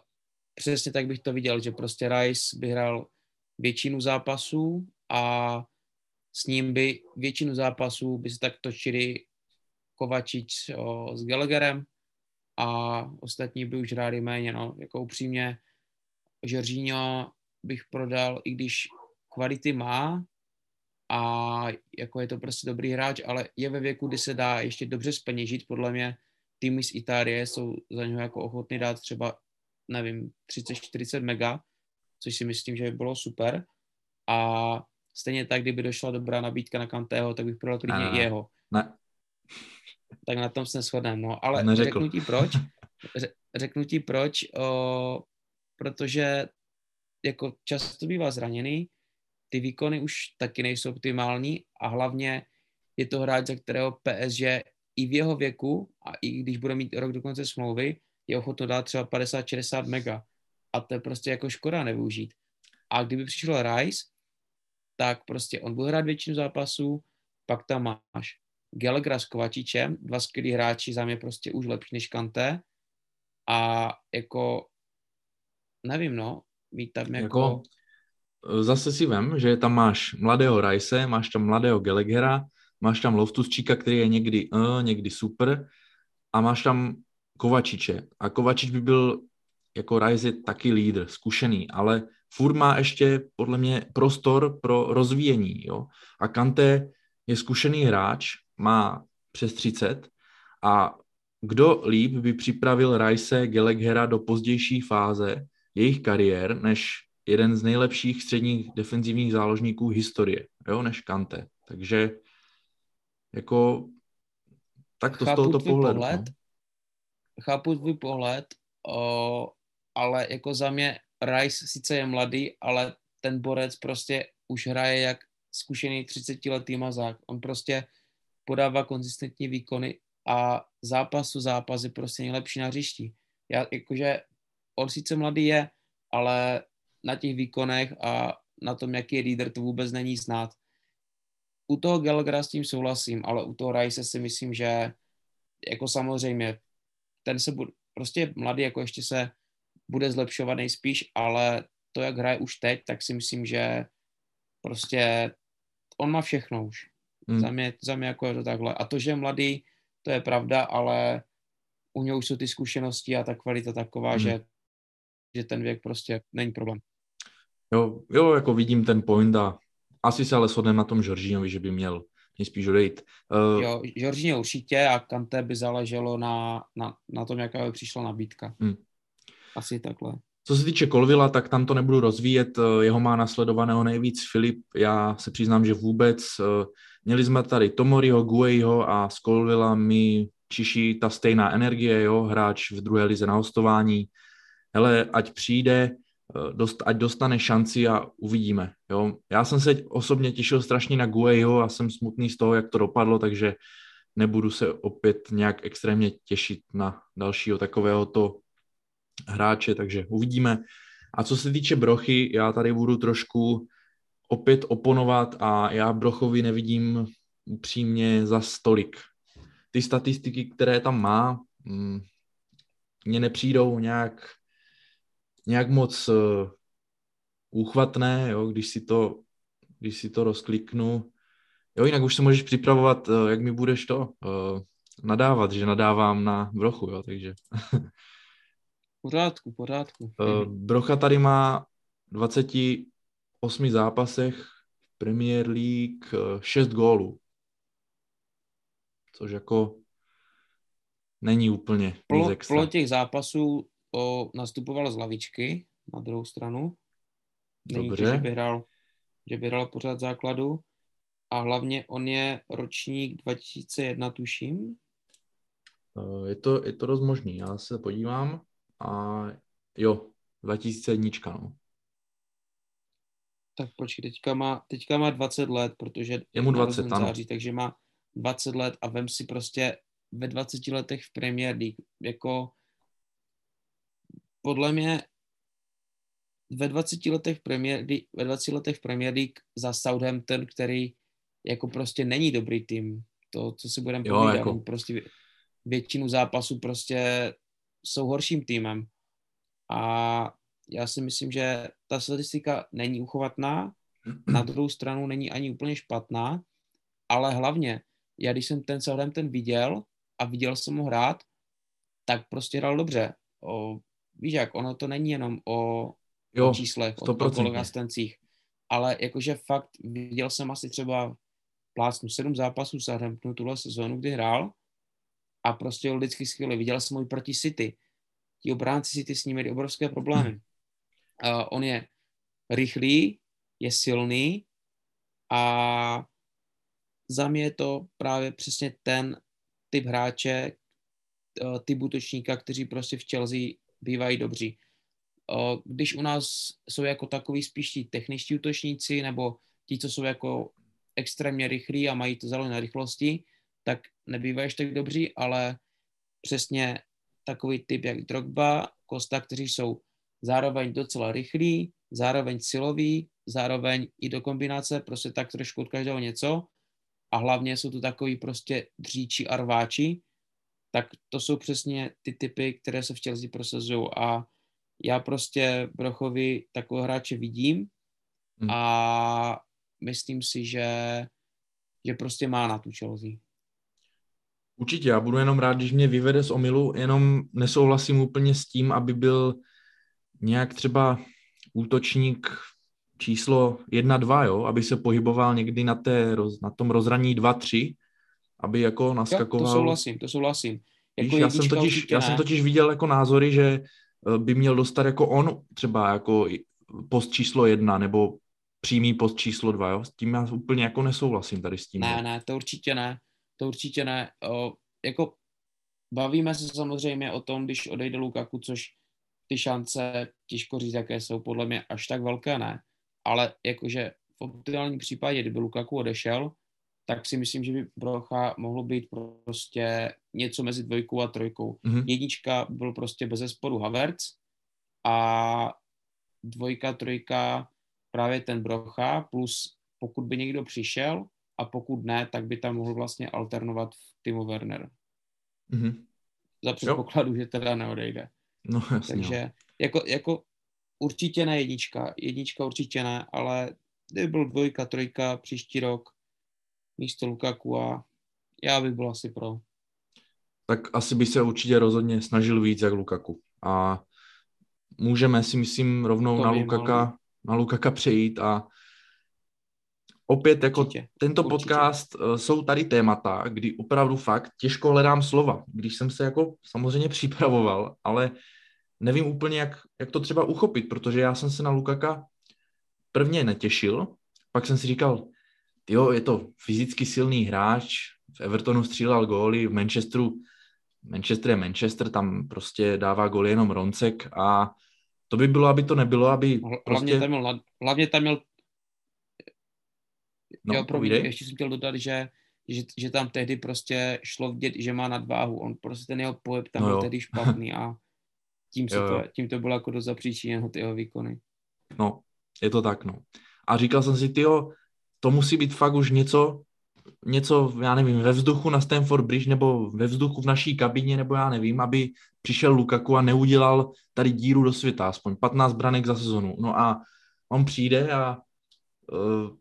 Přesně tak bych to viděl, že prostě Rice by hrál většinu zápasů a s ním by většinu zápasů by se tak točili Kovačič o, s Gallagherem a ostatní by už hráli méně, no, jako upřímně Jorginho bych prodal, i když kvality má a jako je to prostě dobrý hráč, ale je ve věku, kdy se dá ještě dobře speněžit, podle mě týmy z Itálie jsou za něho jako ochotný dát třeba, nevím, 30-40 mega, což si myslím, že by bylo super a stejně tak, kdyby došla dobrá nabídka na Kantého, tak bych prodal klidně i jeho. Ne. Tak na tom se neschodneme, no, ale Neřekl. řeknu ti proč, řeknu ti proč, o, protože jako často bývá zraněný, ty výkony už taky nejsou optimální a hlavně je to hráč, za kterého PSG i v jeho věku a i když bude mít rok do konce smlouvy, je ochotno dát třeba 50-60 mega. A to je prostě jako škoda nevyužít. A kdyby přišel Rice, tak prostě on bude hrát většinu zápasů, pak tam máš Gallagher s Kovačičem, dva skvělí hráči, za mě prostě už lepší než Kante. A jako, nevím no, mít tam jako... jako zase si vem, že tam máš mladého Rice, máš tam mladého Gallaghera, máš tam Loftusčíka, který je někdy uh, někdy super a máš tam Kovačiče. A Kovačič by byl jako je taky lídr, zkušený, ale furt má ještě podle mě prostor pro rozvíjení. Jo? A Kante je zkušený hráč, má přes 30 a kdo líp by připravil Rice Gallagher do pozdější fáze jejich kariér, než jeden z nejlepších středních defenzivních záložníků historie, jo, než Kante. Takže jako tak to Chápu z tohoto pohledu. Pohled, no. Chápu tvůj pohled, o, ale jako za mě Rice sice je mladý, ale ten borec prostě už hraje jak zkušený 30-letý mazák. On prostě podává konzistentní výkony a zápasu zápas je prostě nejlepší na hřišti. Já, jakože on sice mladý je, ale na těch výkonech a na tom, jaký je lídr, to vůbec není znát. U toho Gallagher s tím souhlasím, ale u toho Rice si myslím, že jako samozřejmě ten se bude, prostě mladý, jako ještě se bude zlepšovat nejspíš, ale to, jak hraje už teď, tak si myslím, že prostě on má všechno už. Hmm. Za, mě, za mě jako je to takhle. A to, že je mladý, to je pravda, ale u něj už jsou ty zkušenosti a ta kvalita taková, hmm. že, že ten věk prostě není problém. Jo, jo, jako vidím ten point a asi se ale shodneme na tom Žoržínovi, že by měl nejspíš odejít. Uh, jo, Žoržíně určitě a Kante by záleželo na, na, na tom, jaká by přišla nabídka. Hmm. Asi takhle. Co se týče Kolvila, tak tam to nebudu rozvíjet, eh, jeho má nasledovaného nejvíc Filip, já se přiznám, že vůbec. Eh, měli jsme tady Tomoriho, Guejho a z Kolvila mi čiší ta stejná energie, jo, hráč v druhé lize na hostování. Hele, ať přijde, Eh, dost, ať dostane šanci a uvidíme. Jo. Já jsem se osobně těšil strašně na Guejo a jsem smutný z toho, jak to dopadlo, takže nebudu se opět nějak extrémně těšit na dalšího takového to hráče, takže uvidíme. A co se týče Brochy, já tady budu trošku opět oponovat a já Brochovi nevidím upřímně za stolik. ty statistiky, které tam má, mm, mně nepřijdou nějak, nějak moc uh, úchvatné, jo, když si to, když si to rozkliknu. Jo, jinak už se můžeš připravovat, uh, jak mi budeš to uh, nadávat, že nadávám na Brochu, jo, takže. pořádku, pořádku. Uh, Brocha tady má 28 zápasech Premier League 6 gólů. Což jako není úplně Plo, plo těch zápasů o, nastupoval z lavičky na druhou stranu. Není Dobře. To, že by hrál, že by hrál pořád základu. A hlavně on je ročník 2001, tuším. Eh, je to, je to dost možný, já se podívám. A jo, 2001, no. Tak počkej, teďka má, teďka má 20 let, protože je mu 20, ano. Září, takže má 20 let a vem si prostě ve 20 letech v Premier League, jako podle mě ve 20 letech Premier League, ve 20 letech v Premier League za Southampton, který jako prostě není dobrý tým. To, co si budeme povídat, jako... prostě většinu zápasů prostě jsou horším týmem. A já si myslím, že ta statistika není uchovatná, na druhou stranu není ani úplně špatná, ale hlavně, já když jsem ten ten viděl a viděl jsem ho hrát, tak prostě hrál dobře. O, víš jak, ono to není jenom o, jo, o číslech, o, o stencích, ale jakože fakt viděl jsem asi třeba plásnu sedm zápasů Southamptonu tuhle sezónu, kdy hrál a prostě byl vždycky skvělý. Viděl jsem ho proti City. Ti obránci City s ním měli obrovské problémy. Uh, on je rychlý, je silný a za mě je to právě přesně ten typ hráče, uh, typ útočníka, kteří prostě v Chelsea bývají dobří. Uh, když u nás jsou jako takový spíš ti techničtí útočníci nebo ti, co jsou jako extrémně rychlí a mají to založené na rychlosti, tak nebývají tak dobří, ale přesně takový typ jak Drogba, Costa, kteří jsou zároveň docela rychlí, zároveň siloví, zároveň i do kombinace, prostě tak trošku od každého něco a hlavně jsou tu takový prostě dříči a rváči, tak to jsou přesně ty typy, které se v Chelsea prosazují a já prostě Brochovi takové hráče vidím hmm. a myslím si, že, že prostě má na tu Chelsea. Určitě, já budu jenom rád, když mě vyvede z omilu, jenom nesouhlasím úplně s tím, aby byl nějak třeba útočník číslo 1-2, jo, aby se pohyboval někdy na, té, na tom rozhraní 2-3, aby jako naskakoval. Jo, to souhlasím, to souhlasím. Jako Víš, já, jsem totiž, já jsem totiž viděl jako názory, že eh, by měl dostat jako on třeba jako post číslo jedna nebo přímý post číslo dva, jo? S tím já úplně jako nesouhlasím tady s tím. Ne, ne, to určitě ne to určitě ne. O, jako bavíme se samozřejmě o tom, když odejde Lukaku, což ty šance, těžko říct, jaké jsou, podle mě až tak velké ne. Ale jakože v optimálním případě, kdyby Lukaku odešel, tak si myslím, že by Brocha mohlo být prostě něco mezi dvojkou a trojkou. Mm-hmm. Jednička byl prostě bez zesporu Havertz a dvojka, trojka právě ten Brocha, plus pokud by někdo přišel, a pokud ne, tak by tam mohl vlastně alternovat Timo Werner. Mm-hmm. Za předpokladu, jo. že teda neodejde. No, jasně, Takže jo. jako, jako určitě ne jednička, jednička určitě ne, ale kdyby byl dvojka, trojka příští rok místo Lukaku a já bych byl asi pro. Tak asi by se určitě rozhodně snažil víc jak Lukaku. A můžeme si myslím rovnou to na Lukaka, na Lukaka přejít a opět jako určitě, tento určitě. podcast uh, jsou tady témata, kdy opravdu fakt těžko hledám slova, když jsem se jako samozřejmě připravoval, ale nevím úplně, jak, jak to třeba uchopit, protože já jsem se na Lukaka prvně netěšil, pak jsem si říkal, jo, je to fyzicky silný hráč, v Evertonu střílel góly, v Manchesteru, Manchester je Manchester, tam prostě dává góly jenom Roncek a to by bylo, aby to nebylo, aby hlavně prostě... Tam měl, hlavně tam měl No, jo, pro mě, ještě jsem chtěl dodat, že, že, že tam tehdy prostě šlo vidět, že má nadváhu. On prostě ten jeho pohyb tam no byl tehdy špatný a tím, se jo, to, tím to bylo jako dost zapříčiněno ty jeho výkony. No, je to tak, no. A říkal jsem si, tyjo, to musí být fakt už něco, něco, já nevím, ve vzduchu na Stanford Bridge nebo ve vzduchu v naší kabině, nebo já nevím, aby přišel Lukaku a neudělal tady díru do světa, aspoň 15 branek za sezonu. No a on přijde a uh,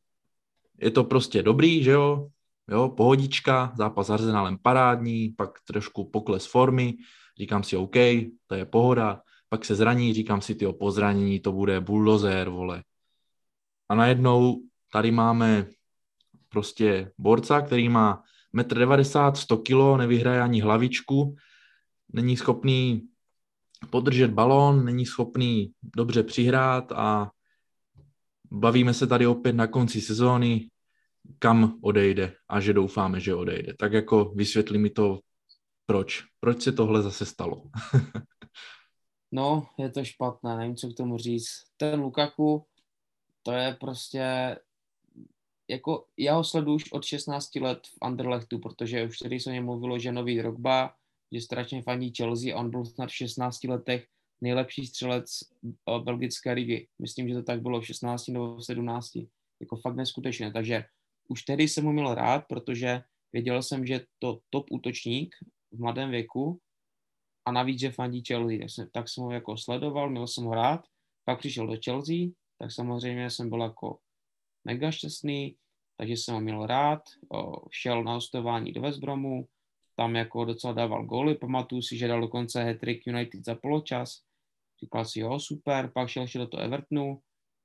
je to prostě dobrý, že jo, jo, pohodička, zápas s Arsenalem parádní, pak trošku pokles formy, říkám si OK, to je pohoda, pak se zraní, říkám si, ty po zranění to bude bulldozer, vole. A najednou tady máme prostě borca, který má 1,90 m, 100 kg, nevyhraje ani hlavičku, není schopný podržet balón, není schopný dobře přihrát a bavíme se tady opět na konci sezóny, kam odejde a že doufáme, že odejde. Tak jako vysvětli mi to, proč. Proč se tohle zase stalo? no, je to špatné, nevím, co k tomu říct. Ten Lukaku, to je prostě jako já ho sleduju už od 16 let v Anderlechtu, protože už tady se mě mluvilo, že nový Drogba, že strašně fandí Chelsea a on byl snad v 16 letech nejlepší střelec eh, belgické ligy. Myslím, že to tak bylo v 16 nebo v 17. Jako fakt neskutečné. Takže už tehdy jsem mu měl rád, protože věděl jsem, že to top útočník v mladém věku a navíc, že fandí Chelsea. Tak jsem, tak jsem ho jako sledoval, měl jsem ho rád. Pak přišel do Chelsea, tak samozřejmě jsem byl jako mega šťastný, takže jsem ho měl rád. Šel na hostování do West Bromu, tam jako docela dával góly, pamatuju si, že dal dokonce hat United za poločas. Říkal si, jo, super, pak šel ještě do toho Evertonu,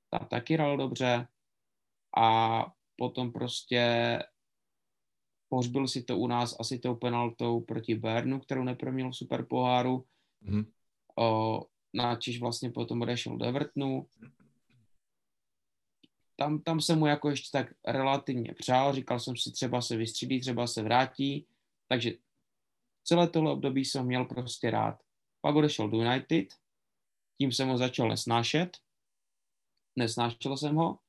tam taky hrál dobře a potom prostě pohřbil si to u nás asi tou penaltou proti Bernu, kterou neproměl v super poháru. Mm-hmm. O, Načež vlastně potom odešel do Evertonu tam, tam jsem mu jako ještě tak relativně přál, říkal jsem si, třeba se vystřídí, třeba se vrátí, takže celé tohle období jsem měl prostě rád. Pak odešel do United, tím jsem ho začal nesnášet, nesnášel jsem ho,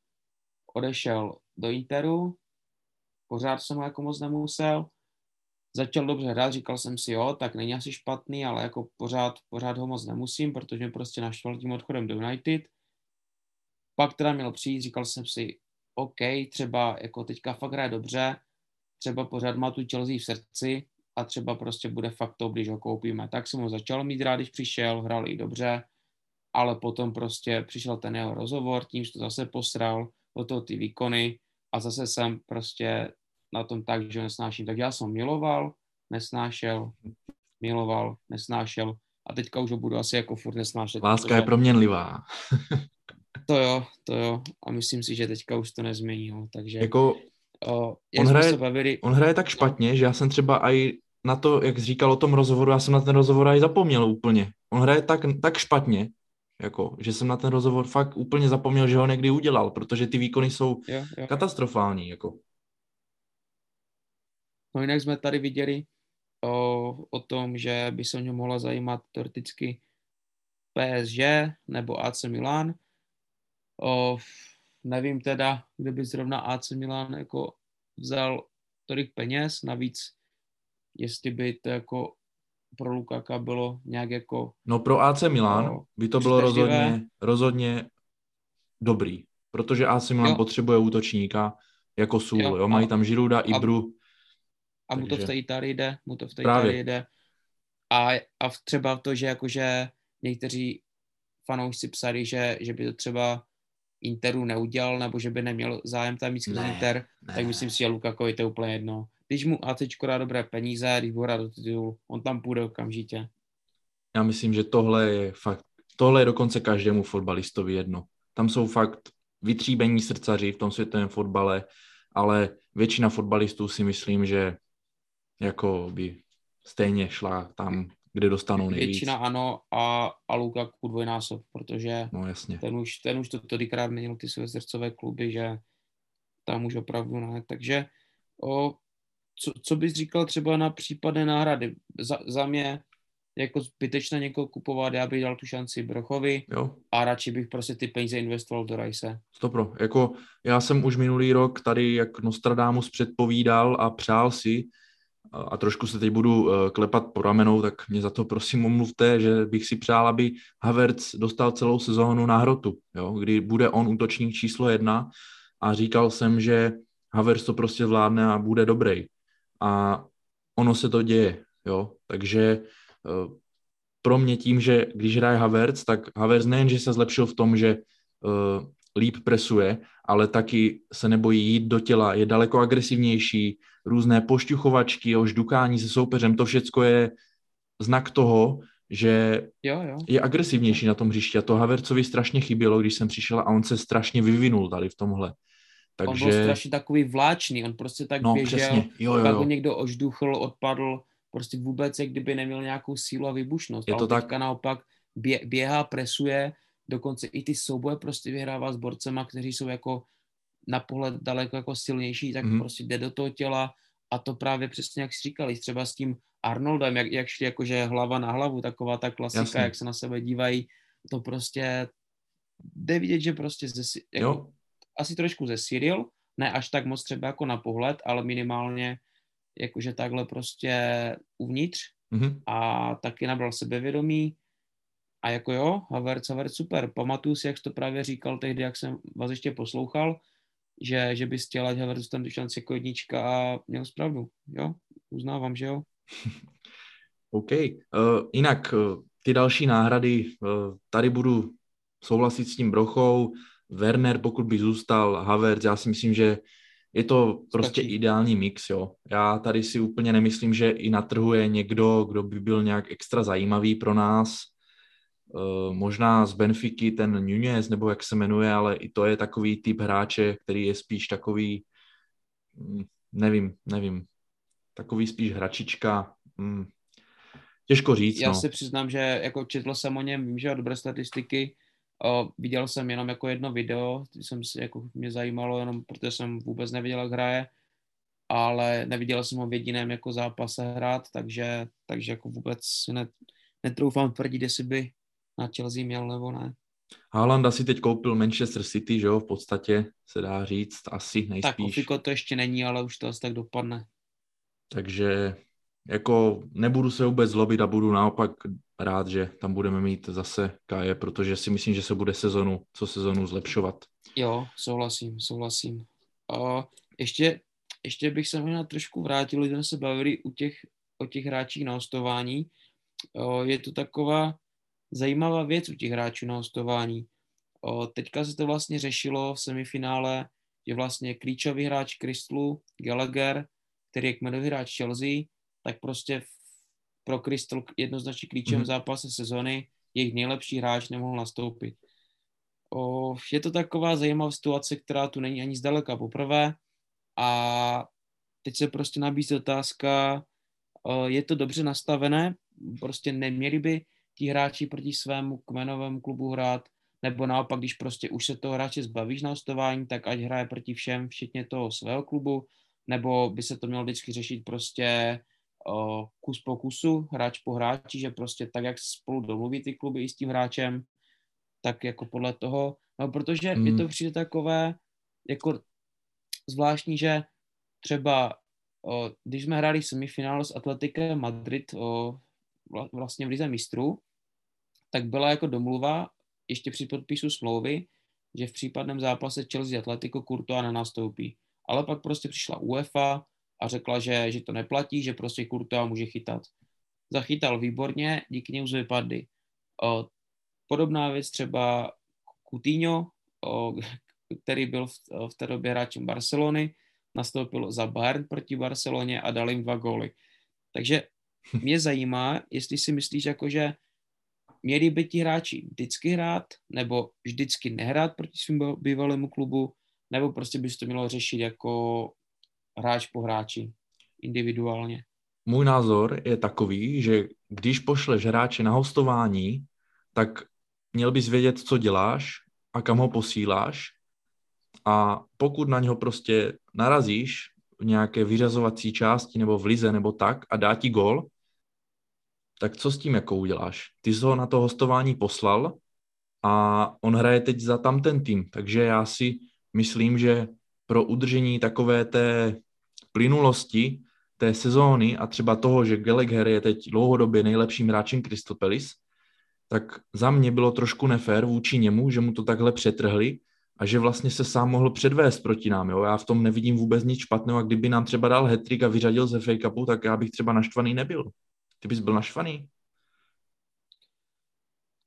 odešel do Interu, pořád jsem ho jako moc nemusel, začal dobře hrát, říkal jsem si, jo, tak není asi špatný, ale jako pořád, pořád ho moc nemusím, protože mě prostě naštval tím odchodem do United, pak teda měl přijít, říkal jsem si, OK, třeba jako teďka fakt hraje dobře, třeba pořád má tu Chelsea v srdci a třeba prostě bude fakt to, když ho koupíme. Tak jsem ho začal mít rád, když přišel, hrál i dobře, ale potom prostě přišel ten jeho rozhovor, tím, že to zase posral, do toho ty výkony a zase jsem prostě na tom tak, že nesnáším. Tak já jsem miloval, nesnášel, miloval, nesnášel a teďka už ho budu asi jako furt nesnášet. Láska protože... je proměnlivá. To jo, to jo. A myslím si, že teďka už to nezmění. Takže, jako, o, on, hraje, bavili... on hraje tak špatně, že já jsem třeba i na to, jak říkal o tom rozhovoru, já jsem na ten rozhovor i zapomněl úplně. On hraje tak, tak špatně, jako, že jsem na ten rozhovor fakt úplně zapomněl, že ho někdy udělal, protože ty výkony jsou jo, jo. katastrofální. Jako. No jinak jsme tady viděli o, o tom, že by se o něm mohla zajímat teoreticky PSG nebo AC Milan. O, nevím teda, kde by zrovna AC Milan jako vzal tolik peněz, navíc jestli by to jako pro Lukaka bylo nějak jako... No pro AC Milan no, by to bylo rozhodně, rozhodně dobrý, protože AC Milan jo. potřebuje útočníka jako sůl, jo, jo? mají tam Žiruda, Ibru. A mu to v té Itálii jde, mu to v té Itálii jde. A, a třeba to, že jakože někteří fanoušci psali, že, že by to třeba Interu neudělal, nebo že by neměl zájem tam mít ne, Inter, ne. tak myslím si, že Lukakovi to je úplně jedno. Když mu AC dá dobré peníze, když bude do titulu, on tam půjde okamžitě. Já myslím, že tohle je fakt, tohle je dokonce každému fotbalistovi jedno. Tam jsou fakt vytříbení srdcaři v tom světovém fotbale, ale většina fotbalistů si myslím, že jako by stejně šla tam kde dostanou nejvíc. Většina ano a, a Lukaku dvojnásob, protože no, jasně. ten už, ten už to tolikrát měnil ty své srdcové kluby, že tam už opravdu ne. Takže o, co, co bys říkal třeba na případné náhrady? Za, za mě jako zbytečné někoho kupovat, já bych dal tu šanci Brochovi jo. a radši bych prostě ty peníze investoval do Rajse. Stopro. Jako já jsem už minulý rok tady, jak Nostradamus předpovídal a přál si, a trošku se teď budu eh, klepat po ramenou, tak mě za to prosím omluvte, že bych si přál, aby Havertz dostal celou sezónu na hrotu, jo, kdy bude on útočník číslo jedna a říkal jsem, že Havertz to prostě zvládne a bude dobrý. A ono se to děje, jo. Takže uh, pro mě tím, že když hraje Havertz, tak Havertz nejen, že se zlepšil v tom, že uh, líp presuje, ale taky se nebojí jít do těla, je daleko agresivnější, různé pošťuchovačky, jeho ždukání se soupeřem, to všecko je znak toho, že jo, jo. je agresivnější na tom hřišti a to Havercovi strašně chybělo, když jsem přišel a on se strašně vyvinul tady v tomhle. Takže... On byl strašně takový vláčný, on prostě tak no, běžel, přesně. Jo, jo, pak ho někdo ožduchl, odpadl, prostě vůbec jak kdyby neměl nějakou sílu a výbušnost. Je to Ale tak. naopak bě, běhá, presuje, dokonce i ty souboje prostě vyhrává s borcema, kteří jsou jako na pohled daleko jako silnější, tak mm-hmm. prostě jde do toho těla a to právě přesně jak jsi říkali, třeba s tím Arnoldem, jak, jak šli jakože hlava na hlavu, taková ta klasika, Jasně. jak se na sebe dívají, to prostě jde vidět, že prostě ze, jako, jo. Asi trošku zesíril, ne až tak moc třeba jako na pohled, ale minimálně jakože takhle prostě uvnitř mm-hmm. a taky nabral sebevědomí a jako jo, Havertz, Havertz super. Pamatuju si, jak jsi to právě říkal tehdy, jak jsem vás ještě poslouchal, že, že bys chtěl, ať Havertz tam šanci jako jednička a měl zpravdu. Jo, uznávám, že jo. OK. Uh, jinak uh, ty další náhrady, uh, tady budu souhlasit s tím Brochou. Werner, pokud by zůstal, Havertz, já si myslím, že je to prostě Stačí. ideální mix, jo. Já tady si úplně nemyslím, že i na trhu je někdo, kdo by byl nějak extra zajímavý pro nás. Uh, možná z Benfiky ten Nunez, nebo jak se jmenuje, ale i to je takový typ hráče, který je spíš takový, mm, nevím, nevím, takový spíš hračička, mm, těžko říct. Já no. si přiznám, že jako četl jsem o něm, vím, že dobré statistiky, o, viděl jsem jenom jako jedno video, jsem si, jako mě zajímalo jenom, protože jsem vůbec neviděl, jak hraje, ale neviděl jsem ho v jediném jako zápase hrát, takže, takže jako vůbec ne, netroufám tvrdit, jestli by na Chelsea měl nebo ne. Haaland asi teď koupil Manchester City, že jo, v podstatě se dá říct, asi nejspíš. Tak Ofiko to ještě není, ale už to asi tak dopadne. Takže jako nebudu se vůbec zlobit a budu naopak rád, že tam budeme mít zase Kaje, protože si myslím, že se bude sezonu, co sezonu zlepšovat. Jo, souhlasím, souhlasím. A ještě, ještě bych se možná trošku vrátil, když jsme se bavili u těch, o těch hráčích na hostování. Je to taková zajímavá věc u těch hráčů na hostování. Teďka se to vlastně řešilo v semifinále, že vlastně klíčový hráč Kristlu, Gallagher, který je kmenový hráč Chelsea, tak prostě pro Crystal jednoznačně klíčovém mm-hmm. zápase sezony. Jejich nejlepší hráč nemohl nastoupit. O, je to taková zajímavá situace, která tu není ani zdaleka poprvé. A teď se prostě nabízí otázka, o, je to dobře nastavené, prostě neměli by ti hráči proti svému kmenovému klubu hrát, nebo naopak, když prostě už se toho hráče zbavíš na hostování, tak ať hraje proti všem, včetně toho svého klubu, nebo by se to mělo vždycky řešit prostě kus po kusu, hráč po hráči, že prostě tak, jak spolu domluví ty kluby i s tím hráčem, tak jako podle toho, no protože hmm. je to přijde takové jako zvláštní, že třeba o, když jsme hráli semifinále s Atletikem Madrid o, vlastně v Lize mistrů, tak byla jako domluva ještě při podpisu smlouvy, že v případném zápase Chelsea Atletico Courtois nenastoupí. Ale pak prostě přišla UEFA a řekla, že, že to neplatí, že prostě Courtois může chytat. Zachytal výborně, díky němu vypadli. O, podobná věc třeba Coutinho, o, který byl v, v té době hráčem Barcelony, nastoupil za Bayern proti Barceloně a dal jim dva góly. Takže mě zajímá, jestli si myslíš, jako, že měli by ti hráči vždycky hrát, nebo vždycky nehrát proti svým bývalému klubu, nebo prostě bys to mělo řešit jako hráč po hráči, individuálně? Můj názor je takový, že když pošleš hráče na hostování, tak měl bys vědět, co děláš a kam ho posíláš a pokud na něho prostě narazíš v nějaké vyřazovací části nebo v lize nebo tak a dá ti gol, tak co s tím jako uděláš? Ty jsi ho na to hostování poslal a on hraje teď za tam ten tým, takže já si myslím, že pro udržení takové té plynulosti té sezóny a třeba toho, že Gallagher je teď dlouhodobě nejlepším hráčem Crystal Palace, tak za mě bylo trošku nefér vůči němu, že mu to takhle přetrhli a že vlastně se sám mohl předvést proti nám. Jo? Já v tom nevidím vůbec nic špatného a kdyby nám třeba dal hetrik a vyřadil ze fake tak já bych třeba naštvaný nebyl. Ty bys byl naštvaný?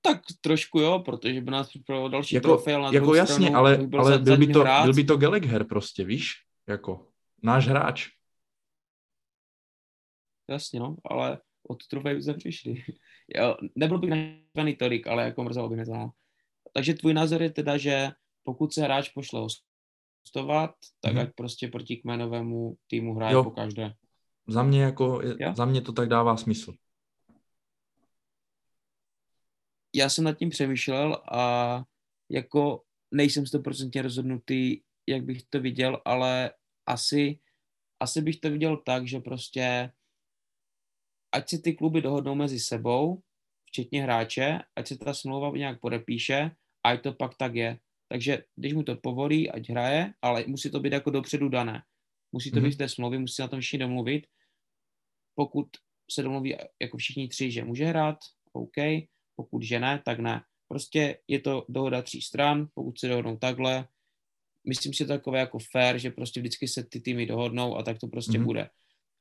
Tak trošku jo, protože by nás připravil další jako, trofej, ale Jako jasně, stranu, ale, byl, ale byl, by to, byl by to Gallagher prostě, víš? Jako náš hráč. Jasně, no, ale od trofej jsme přišli. jo, nebyl bych naštvaný tolik, ale jako mrzelo by mě to. No. Takže tvůj názor je teda, že pokud se hráč pošle hostovat, tak hmm. ať prostě proti kmenovému týmu hraje jo. po každé. Za mě, jako, za mě to tak dává smysl. Já jsem nad tím přemýšlel a jako nejsem stoprocentně rozhodnutý, jak bych to viděl, ale asi, asi bych to viděl tak, že prostě ať si ty kluby dohodnou mezi sebou, včetně hráče, ať se ta smlouva nějak podepíše, ať to pak tak je. Takže když mu to povolí, ať hraje, ale musí to být jako dopředu dané. Musí to mm-hmm. být v té smlouvě, musí na tom všichni domluvit. Pokud se domluví jako všichni tři, že může hrát, OK, pokud že ne, tak ne. Prostě je to dohoda tří stran, pokud se dohodnou takhle, myslím si takové jako fair, že prostě vždycky se ty týmy dohodnou a tak to prostě mm-hmm. bude.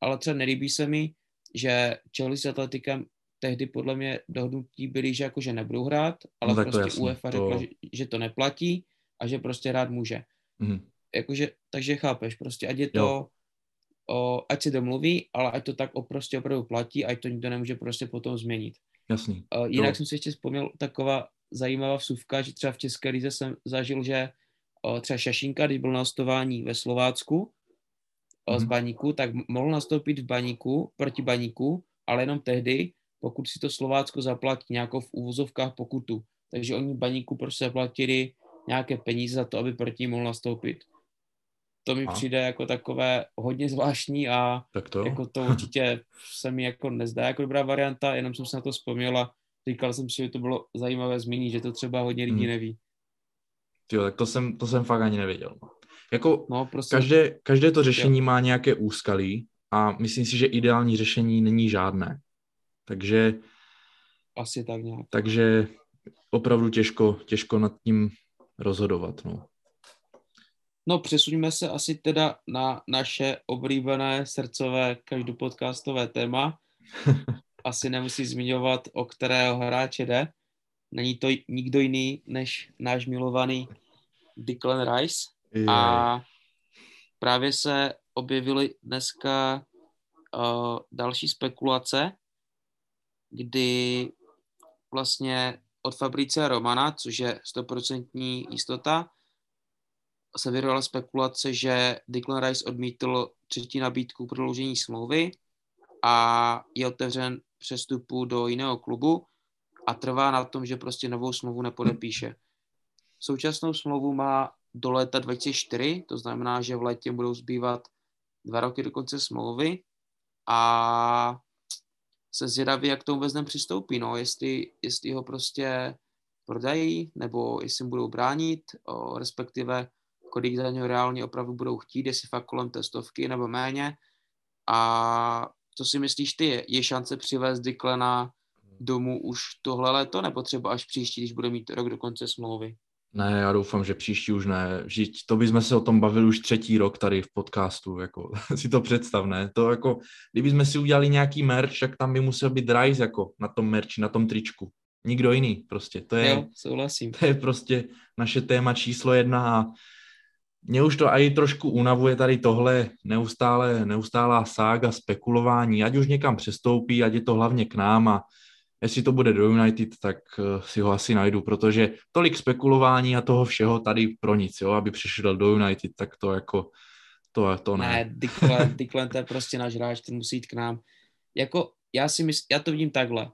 Ale třeba nelíbí se mi, že Chelsea s Atletikem tehdy podle mě dohodnutí byly, že jakože nebudou hrát, ale no, prostě jasný, UEFA to... řekla, že, že to neplatí a že prostě hrát může. Mm. Jakože, takže chápeš, prostě ať je to, o, ať se domluví, ale ať to tak o, prostě opravdu platí, ať to nikdo nemůže prostě potom změnit. Jasný. O, jinak jo. jsem si ještě vzpomněl taková zajímavá vsuvka, že třeba v České lize jsem zažil, že o, třeba Šašinka, když byl na hostování ve Slovácku mm. z Baníku, tak mohl nastoupit v Baníku, proti Baníku, ale jenom tehdy, pokud si to Slovácko zaplatí nějakou v úvozovkách pokutu. Takže oni baníku prostě zaplatili nějaké peníze za to, aby proti mohl nastoupit. To mi a? přijde jako takové hodně zvláštní a tak to? jako to určitě se mi jako nezdá jako dobrá varianta, jenom jsem se na to vzpomněl a říkal jsem si, že to bylo zajímavé zmínit, že to třeba hodně lidí hmm. neví. Jo, tak to jsem, to jsem fakt ani nevěděl. Jako no, prostě... každé, každé to řešení jo. má nějaké úskalí a myslím si, že ideální řešení není žádné. Takže... Asi tak nějak. Takže opravdu těžko, těžko nad tím rozhodovat. No. No přesuňme se asi teda na naše oblíbené srdcové každopodcastové téma. asi nemusí zmiňovat, o kterého hráče jde. Není to nikdo jiný než náš milovaný Declan Rice. Je. A právě se objevily dneska uh, další spekulace, kdy vlastně od Fabrice Romana, což je stoprocentní jistota, se vyrvala spekulace, že Declan Rice odmítl třetí nabídku prodloužení smlouvy a je otevřen přestupu do jiného klubu a trvá na tom, že prostě novou smlouvu nepodepíše. Současnou smlouvu má do léta 2004, to znamená, že v létě budou zbývat dva roky do konce smlouvy a se zvědavý, jak tomu vůbec přistoupí, no, jestli, jestli ho prostě prodají, nebo jestli mu budou bránit, o, respektive kolik za něho reálně opravdu budou chtít, jestli fakt kolem testovky nebo méně. A co si myslíš ty, je, je šance přivést Diklena domů už tohle léto, nebo třeba až příští, když bude mít rok do konce smlouvy? Ne, já doufám, že příští už ne. Vždyť to bychom se o tom bavili už třetí rok tady v podcastu, jako si to představ, ne? To jako, kdybychom si udělali nějaký merch, tak tam by musel být Rise jako na tom merči, na tom tričku. Nikdo jiný prostě. To je, jo, souhlasím. To je prostě naše téma číslo jedna a mě už to i trošku unavuje tady tohle neustále, neustálá sága, spekulování, ať už někam přestoupí, ať je to hlavně k nám a jestli to bude do United, tak eh, si ho asi najdu, protože tolik spekulování a toho všeho tady pro nic, jo, aby přišel do United, tak to jako, to, to ne. Ne, Declan, Declan to je prostě náš hráč, ten musí jít k nám. Jako, já si mysl, já to vidím takhle.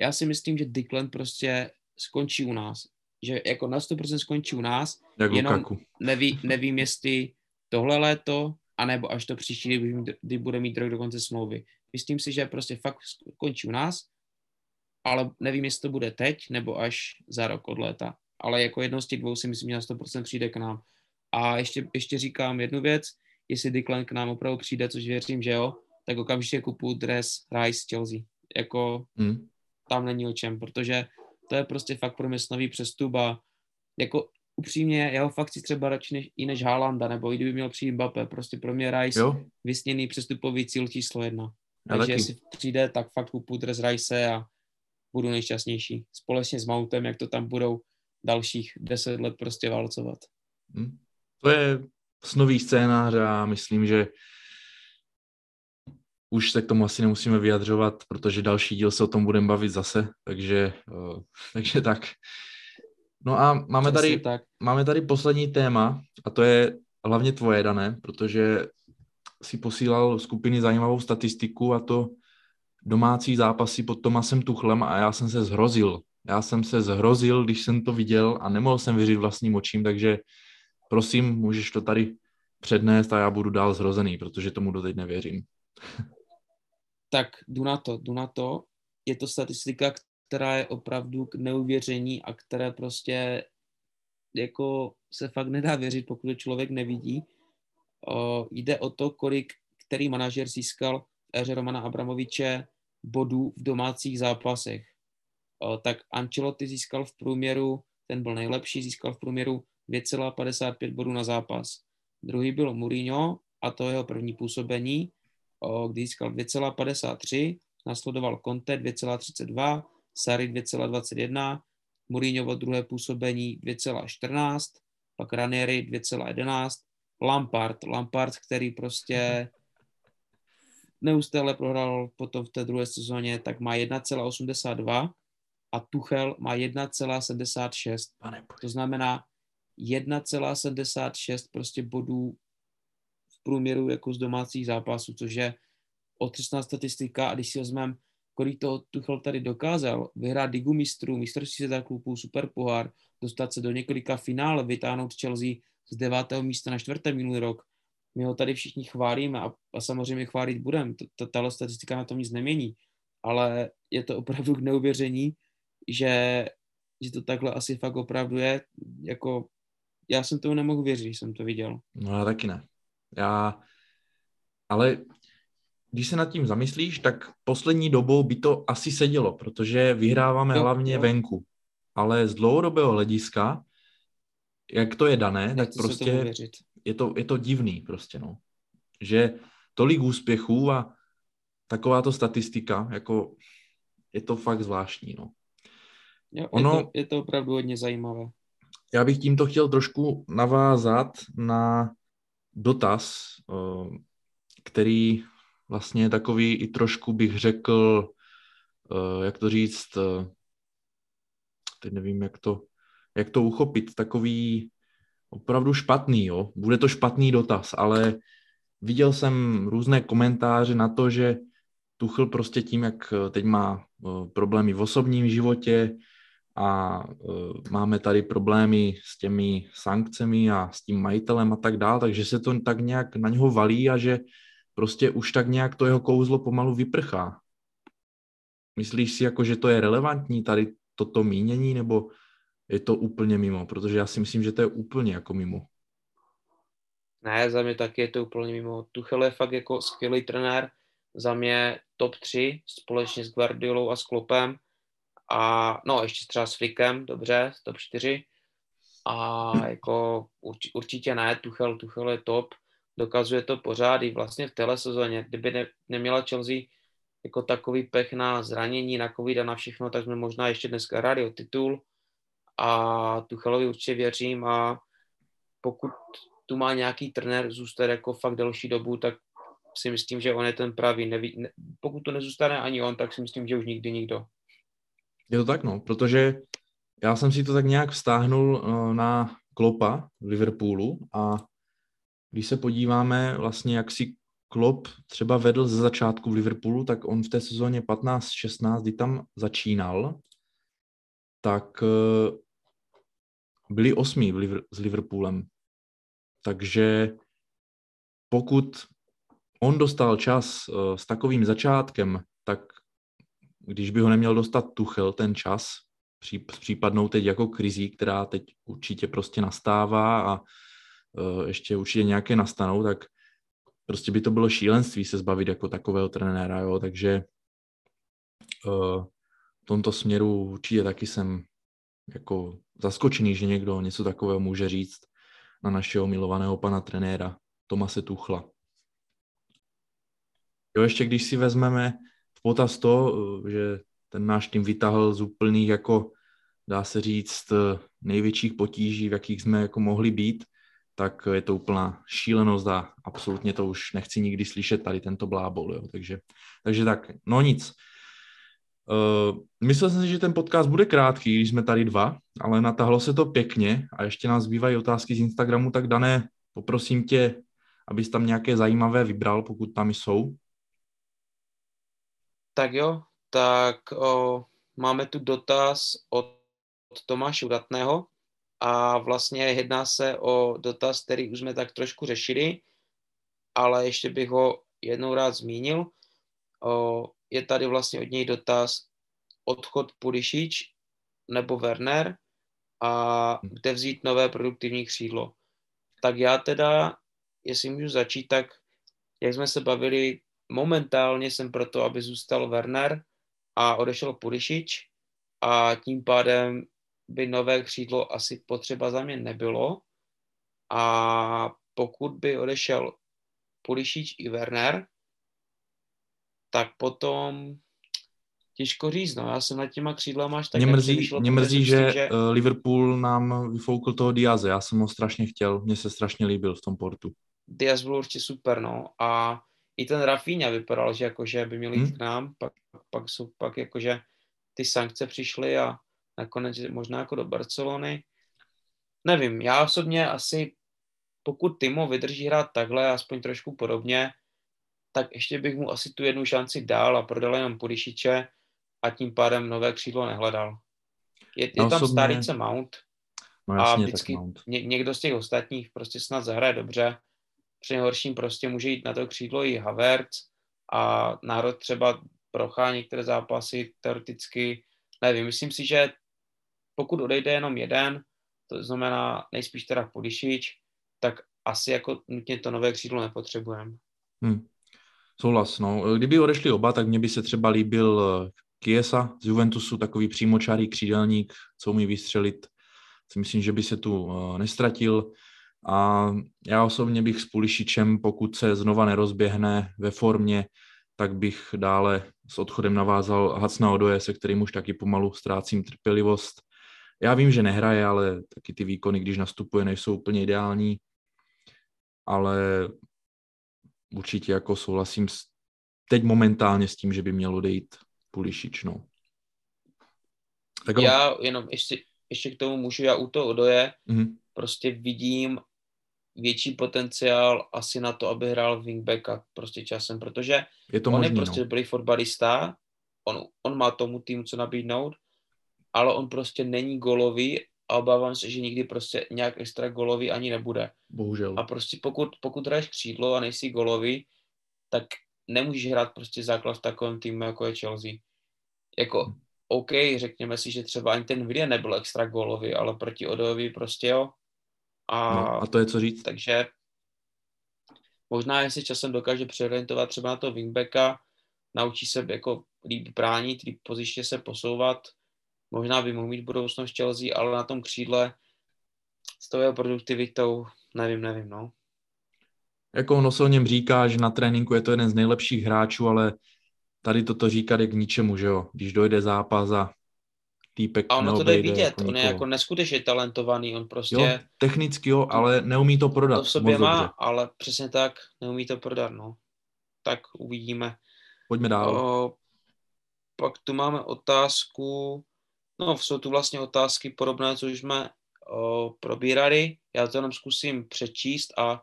Já si myslím, že Declan prostě skončí u nás. Že jako na 100% skončí u nás, Jak jenom Lukaku. neví, nevím, jestli tohle léto, anebo až to příští, kdy, kdy bude mít rok do konce smlouvy. Myslím si, že prostě fakt skončí u nás ale nevím, jestli to bude teď nebo až za rok od léta. Ale jako jedno z těch dvou si myslím, že na 100% přijde k nám. A ještě, ještě říkám jednu věc, jestli Declan k nám opravdu přijde, což věřím, že jo, tak okamžitě kupu dres Rice Chelsea. Jako hmm. tam není o čem, protože to je prostě fakt pro mě nový přestup a jako upřímně, já ho fakt chci třeba radši než, i než Haalanda, nebo i kdyby měl přijít Mbappé, prostě pro mě Rice jo. vysněný přestupový cíl číslo jedna. Já Takže taky. jestli přijde, tak fakt kupu dres Rice a budu nejšťastnější. Společně s Mountem, jak to tam budou dalších deset let prostě válcovat. Hmm. To je snový scénář a myslím, že už se k tomu asi nemusíme vyjadřovat, protože další díl se o tom budeme bavit zase, takže, uh, takže tak. No a máme tady, tak. máme tady poslední téma a to je hlavně tvoje, Dané, protože si posílal skupiny zajímavou statistiku a to domácí zápasy pod Tomasem Tuchlem a já jsem se zhrozil. Já jsem se zhrozil, když jsem to viděl a nemohl jsem věřit vlastním očím, takže prosím, můžeš to tady přednést a já budu dál zhrozený, protože tomu doteď nevěřím. tak jdu na to, jdu na to. Je to statistika, která je opravdu k neuvěření a které prostě jako se fakt nedá věřit, pokud to člověk nevidí. O, jde o to, kolik který manažer získal v éře Romana Abramoviče bodů v domácích zápasech. O, tak Ancelotti získal v průměru, ten byl nejlepší, získal v průměru 2,55 bodů na zápas. Druhý byl Mourinho a to jeho první působení, kdy získal 2,53, nasledoval Conte 2,32, Sari 2,21, Mourinhovo druhé působení 2,14, pak Ranieri 2,11, Lampard, Lampard, který prostě neustále prohrál potom v té druhé sezóně, tak má 1,82 a Tuchel má 1,76. To znamená 1,76 prostě bodů průměru jako z domácích zápasů, což je otřesná statistika a když si vezmeme, kolik to Tuchel tady dokázal, vyhrát Ligu mistrů, mistrovství světa klubů, super pohár, dostat se do několika finále, vytáhnout Chelsea z devátého místa na čtvrté minulý rok. My ho tady všichni chválíme a, a samozřejmě chválit budeme. Tato statistika na tom nic nemění, ale je to opravdu k neuvěření, že, že to takhle asi fakt opravdu je. Jako, já jsem tomu nemohl věřit, když jsem to viděl. No já taky ne. Já, ale když se nad tím zamyslíš, tak poslední dobou by to asi sedělo, protože vyhráváme jo, hlavně jo. venku. Ale z dlouhodobého hlediska, jak to je dané, tak prostě je to, je to divný prostě, no. Že tolik úspěchů a takováto statistika, jako je to fakt zvláštní, no. Jo, ono, je, to, je to opravdu hodně zajímavé. Já bych tímto chtěl trošku navázat na dotaz, eh, který vlastně je takový i trošku bych řekl, eh, jak to říct, eh, teď nevím, jak to, jak to uchopit, takový opravdu špatný, jo. Bude to špatný dotaz, ale viděl jsem různé komentáře na to, že Tuchl prostě tím, jak teď má problémy v osobním životě, a uh, máme tady problémy s těmi sankcemi a s tím majitelem a tak dál, takže se to tak nějak na něho valí a že prostě už tak nějak to jeho kouzlo pomalu vyprchá. Myslíš si jako, že to je relevantní tady toto mínění, nebo je to úplně mimo? Protože já si myslím, že to je úplně jako mimo. Ne, za mě taky je to úplně mimo. Tuchel je fakt jako skvělý trenér, za mě top 3 společně s Guardiolou a s Klopem a no ještě třeba s Flickem, dobře, top 4 a jako urč, určitě ne, Tuchel, Tuchel je top, dokazuje to pořád i vlastně v téhle sezóně, kdyby ne, neměla Chelsea jako takový pech na zranění, na covid a na všechno, tak jsme možná ještě dneska hráli o titul a Tuchelovi určitě věřím a pokud tu má nějaký trenér zůstat jako fakt delší dobu, tak si myslím, že on je ten pravý. Neví, ne, pokud to nezůstane ani on, tak si myslím, že už nikdy nikdo. Je to tak, no, protože já jsem si to tak nějak vztáhnul uh, na Klopa v Liverpoolu a když se podíváme vlastně, jak si Klopp třeba vedl ze začátku v Liverpoolu, tak on v té sezóně 15-16, kdy tam začínal, tak uh, byli osmí s Liverpoolem. Takže pokud on dostal čas uh, s takovým začátkem, když by ho neměl dostat Tuchel ten čas, případnou teď jako krizí, která teď určitě prostě nastává a uh, ještě určitě nějaké nastanou, tak prostě by to bylo šílenství se zbavit jako takového trenéra, jo, takže uh, v tomto směru určitě taky jsem jako zaskočený, že někdo něco takového může říct na našeho milovaného pana trenéra Tomase Tuchla. Jo, ještě když si vezmeme potaz to, že ten náš tým vytáhl z úplných jako dá se říct, největších potíží, v jakých jsme jako mohli být, tak je to úplná šílenost a absolutně to už nechci nikdy slyšet tady tento blábol, jo. Takže, takže tak, no nic. Uh, myslel jsem si, že ten podcast bude krátký, když jsme tady dva, ale natahlo se to pěkně a ještě nás zbývají otázky z Instagramu, tak Dané, poprosím tě, abys tam nějaké zajímavé vybral, pokud tam jsou. Tak jo, tak o, máme tu dotaz od Tomáše Udatného a vlastně jedná se o dotaz, který už jsme tak trošku řešili, ale ještě bych ho jednou rád zmínil. O, je tady vlastně od něj dotaz odchod Pulišič nebo Werner a kde vzít nové produktivní křídlo. Tak já teda, jestli můžu začít, tak jak jsme se bavili, momentálně jsem proto, aby zůstal Werner a odešel Pulišič a tím pádem by nové křídlo asi potřeba za mě nebylo. A pokud by odešel Pulišič i Werner, tak potom těžko říct, no. Já jsem nad těma křídlama až tak Mě mrzí, mě mrzí že, že eh, Liverpool nám vyfoukl toho Diaze. Já jsem ho strašně chtěl, mně se strašně líbil v tom portu. Diaz byl určitě super, no. A i ten Rafinha vypadal, že jakože by měl jít hmm. k nám, pak, pak jsou pak jakože ty sankce přišly a nakonec možná jako do Barcelony. Nevím, já osobně asi, pokud Timo vydrží hrát takhle, aspoň trošku podobně, tak ještě bych mu asi tu jednu šanci dal a prodal jenom Pudišiče a tím pádem nové křídlo nehledal. Je, je no, tam osobně... Starice Mount no, jasně, a vždycky ně, někdo z těch ostatních prostě snad zahraje dobře. Při nejhorším prostě může jít na to křídlo i Havertz a národ třeba prochá některé zápasy teoreticky, nevím, myslím si, že pokud odejde jenom jeden, to znamená nejspíš teda Podišič, tak asi jako nutně to nové křídlo nepotřebujeme. Hmm. Souhlas, no. Kdyby odešli oba, tak mně by se třeba líbil eh, Kiesa z Juventusu, takový přímočárý křídelník, co umí vystřelit. Myslím, že by se tu uh, nestratil. A já osobně bych s Pulišičem, pokud se znova nerozběhne ve formě, tak bych dále s odchodem navázal Hacna Odoje, se kterým už taky pomalu ztrácím trpělivost. Já vím, že nehraje, ale taky ty výkony, když nastupuje, nejsou úplně ideální. Ale určitě jako souhlasím s, teď momentálně s tím, že by mělo odejít Pulišič, no. Tak já jenom ještě, ještě k tomu můžu, já u toho Odoje mm-hmm. prostě vidím větší potenciál asi na to, aby hrál wingbacka prostě časem, protože je to on možný, je prostě no. dobrý fotbalista, on, on má tomu týmu co nabídnout, ale on prostě není golový a obávám se, že nikdy prostě nějak extra golový ani nebude. Bohužel. A prostě pokud, pokud hraješ křídlo a nejsi golový, tak nemůžeš hrát prostě základ v takovém týmu, jako je Chelsea. Jako, hmm. OK, řekněme si, že třeba ani ten video nebyl extra golový, ale proti Odovi prostě jo. A, no, a to je co říct. Takže možná, jestli časem dokáže přeorientovat třeba na to wingbacka, naučí se jako líp bránit, líp pozičně se posouvat, možná by mohl mít budoucnost Chelsea, ale na tom křídle s tou jeho produktivitou, nevím, nevím, no. Jako ono se o něm říká, že na tréninku je to jeden z nejlepších hráčů, ale tady toto říkat je k ničemu, že jo? Když dojde zápas a týpek A ono to jde vidět, jako on je jako neskutečně talentovaný, on prostě... Jo, technicky jo, ale neumí to prodat. To v sobě má, dobře. ale přesně tak, neumí to prodat, no. Tak uvidíme. Pojďme dál. O, pak tu máme otázku No, jsou tu vlastně otázky podobné, co už jsme o, probírali. Já to jenom zkusím přečíst a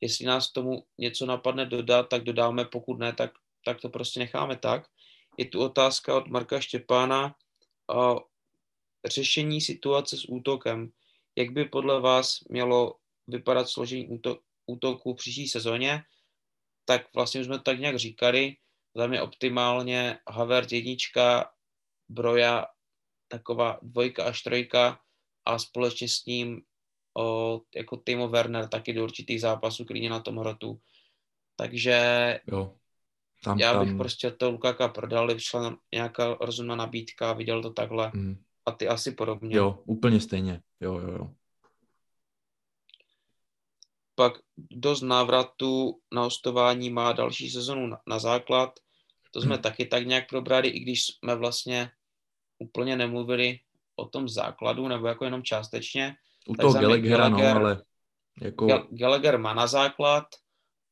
jestli nás k tomu něco napadne dodat, tak dodáme, pokud ne, tak, tak to prostě necháme tak. Je tu otázka od Marka Štěpána. Řešení situace s útokem. Jak by podle vás mělo vypadat složení útok, útoku v příští sezóně? Tak vlastně jsme to tak nějak říkali. Za mě optimálně Havert jednička, Broja taková dvojka až trojka a společně s ním o, jako Timo Werner taky do určitých zápasů klidně na tom hrotu. Takže jo, tam, já bych tam... prostě to Lukaka prodal, vyšla nějaká rozumná nabídka, viděl to takhle. Mm. A ty asi podobně. Jo, úplně stejně. Jo, jo, jo. Pak dost návratu na hostování má další sezonu na, na základ. To jsme hmm. taky tak nějak probrali, i když jsme vlastně úplně nemluvili o tom základu, nebo jako jenom částečně. U toho Gallaghera, no, ale jako... Gallagher má na základ,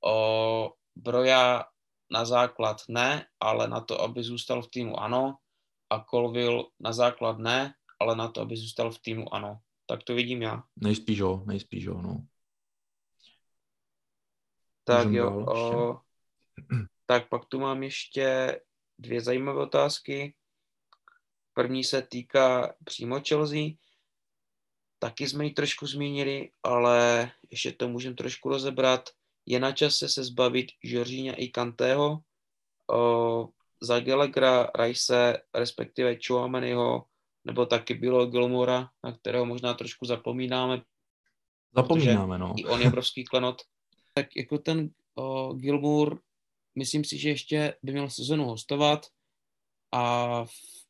o Broja na základ ne, ale na to, aby zůstal v týmu ano, a Colville na základ ne, ale na to, aby zůstal v týmu ano. Tak to vidím já. Nejspíš jo, nejspíš jo, no. Tak Můžem jo, o, tak pak tu mám ještě dvě zajímavé otázky. První se týká přímo Chelsea. Taky jsme ji trošku zmínili, ale ještě to můžeme trošku rozebrat. Je na čase se zbavit Žoržíňa i Kantého. Za Gallaghera, Rice, respektive Chouameniho, nebo taky bylo Gilmora, na kterého možná trošku zapomínáme. Zapomínáme, no. I on je obrovský klenot. Tak jako ten o, Gilmour, myslím si, že ještě by měl sezonu hostovat a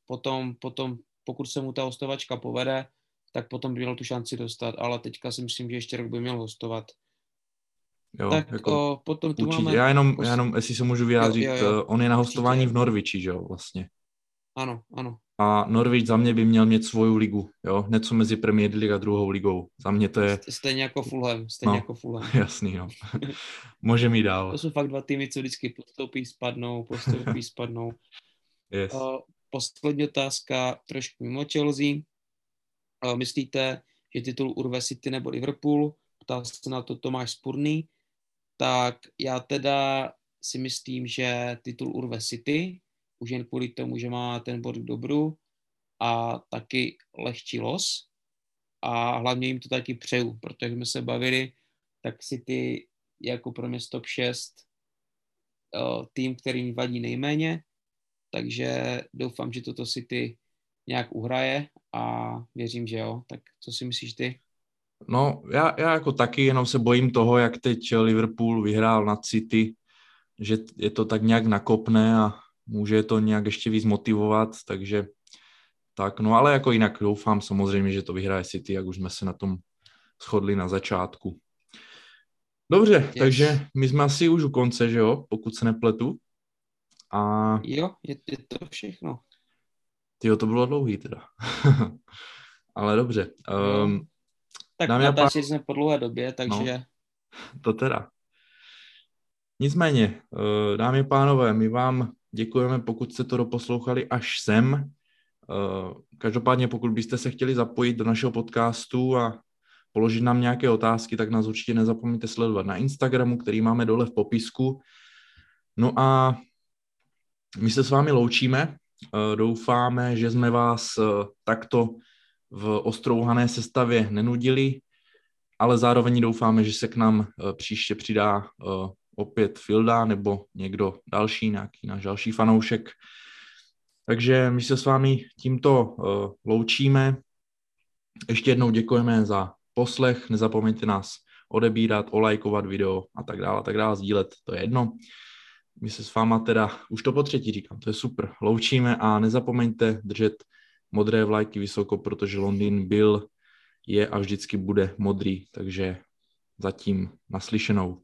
potom, potom, pokud se mu ta hostovačka povede, tak potom by měl tu šanci dostat, ale teďka si myslím, že ještě rok by měl hostovat. Jo, tak jako o, potom tu určitě. máme... Já jenom, já jenom, jestli se můžu vyjádřit, jo, jo, jo. on je na hostování určitě. v Norviči, že jo, vlastně. Ano, ano. A Norwich za mě by měl mít svoju ligu, jo, něco mezi Premier League a druhou ligou. Za mě to je... Stejně jako Fulham, stejně no, jako Fulham. Jasný, no. Může mít dál. To jsou fakt dva týmy, co vždycky postoupí, spadnou, postoupí, spadnou. Yes. Uh, poslední otázka, trošku mimo Chelsea. Uh, myslíte, že titul urve City nebo Liverpool? Ptal se na to Tomáš Spurný. Tak já teda si myslím, že titul urve City, už jen kvůli tomu, že má ten bod k dobru a taky lehčí los. A hlavně jim to taky přeju, protože jsme se bavili, tak City jako pro mě top 6 uh, tým, který mi vadí nejméně, takže doufám, že toto City nějak uhraje a věřím, že jo. Tak co si myslíš ty? No, já, já jako taky jenom se bojím toho, jak teď Liverpool vyhrál na City, že je to tak nějak nakopné a může to nějak ještě víc motivovat, takže tak, no ale jako jinak doufám samozřejmě, že to vyhraje City, jak už jsme se na tom shodli na začátku. Dobře, yes. takže my jsme asi už u konce, že jo, pokud se nepletu. A... Jo, je, je to všechno. Tyjo, to bylo dlouhý teda. ale dobře. Um, tak natáčeli pán... jsme po dlouhé době, takže... No, to teda. Nicméně, eh, dámy a pánové, my vám děkujeme, pokud jste to doposlouchali až sem. Eh, každopádně, pokud byste se chtěli zapojit do našeho podcastu a položit nám nějaké otázky, tak nás určitě nezapomeňte sledovat na Instagramu, který máme dole v popisku. No a my se s vámi loučíme. Eh, doufáme, že jsme vás takto v ostrouhané sestavě nenudili, ale zároveň doufáme, že se k nám eh, příště přidá eh, opět Filda nebo někdo další, nějaký náš další fanoušek. Takže my se s vámi tímto eh, loučíme. Ještě jednou děkujeme za poslech, nezapomeňte nás odebírat, olajkovat video a tak dále, a tak dále, sdílet, to je jedno. My se s váma teda, už to po třetí říkám, to je super, loučíme a nezapomeňte držet modré vlajky vysoko, protože Londýn byl, je a vždycky bude modrý, takže zatím naslyšenou.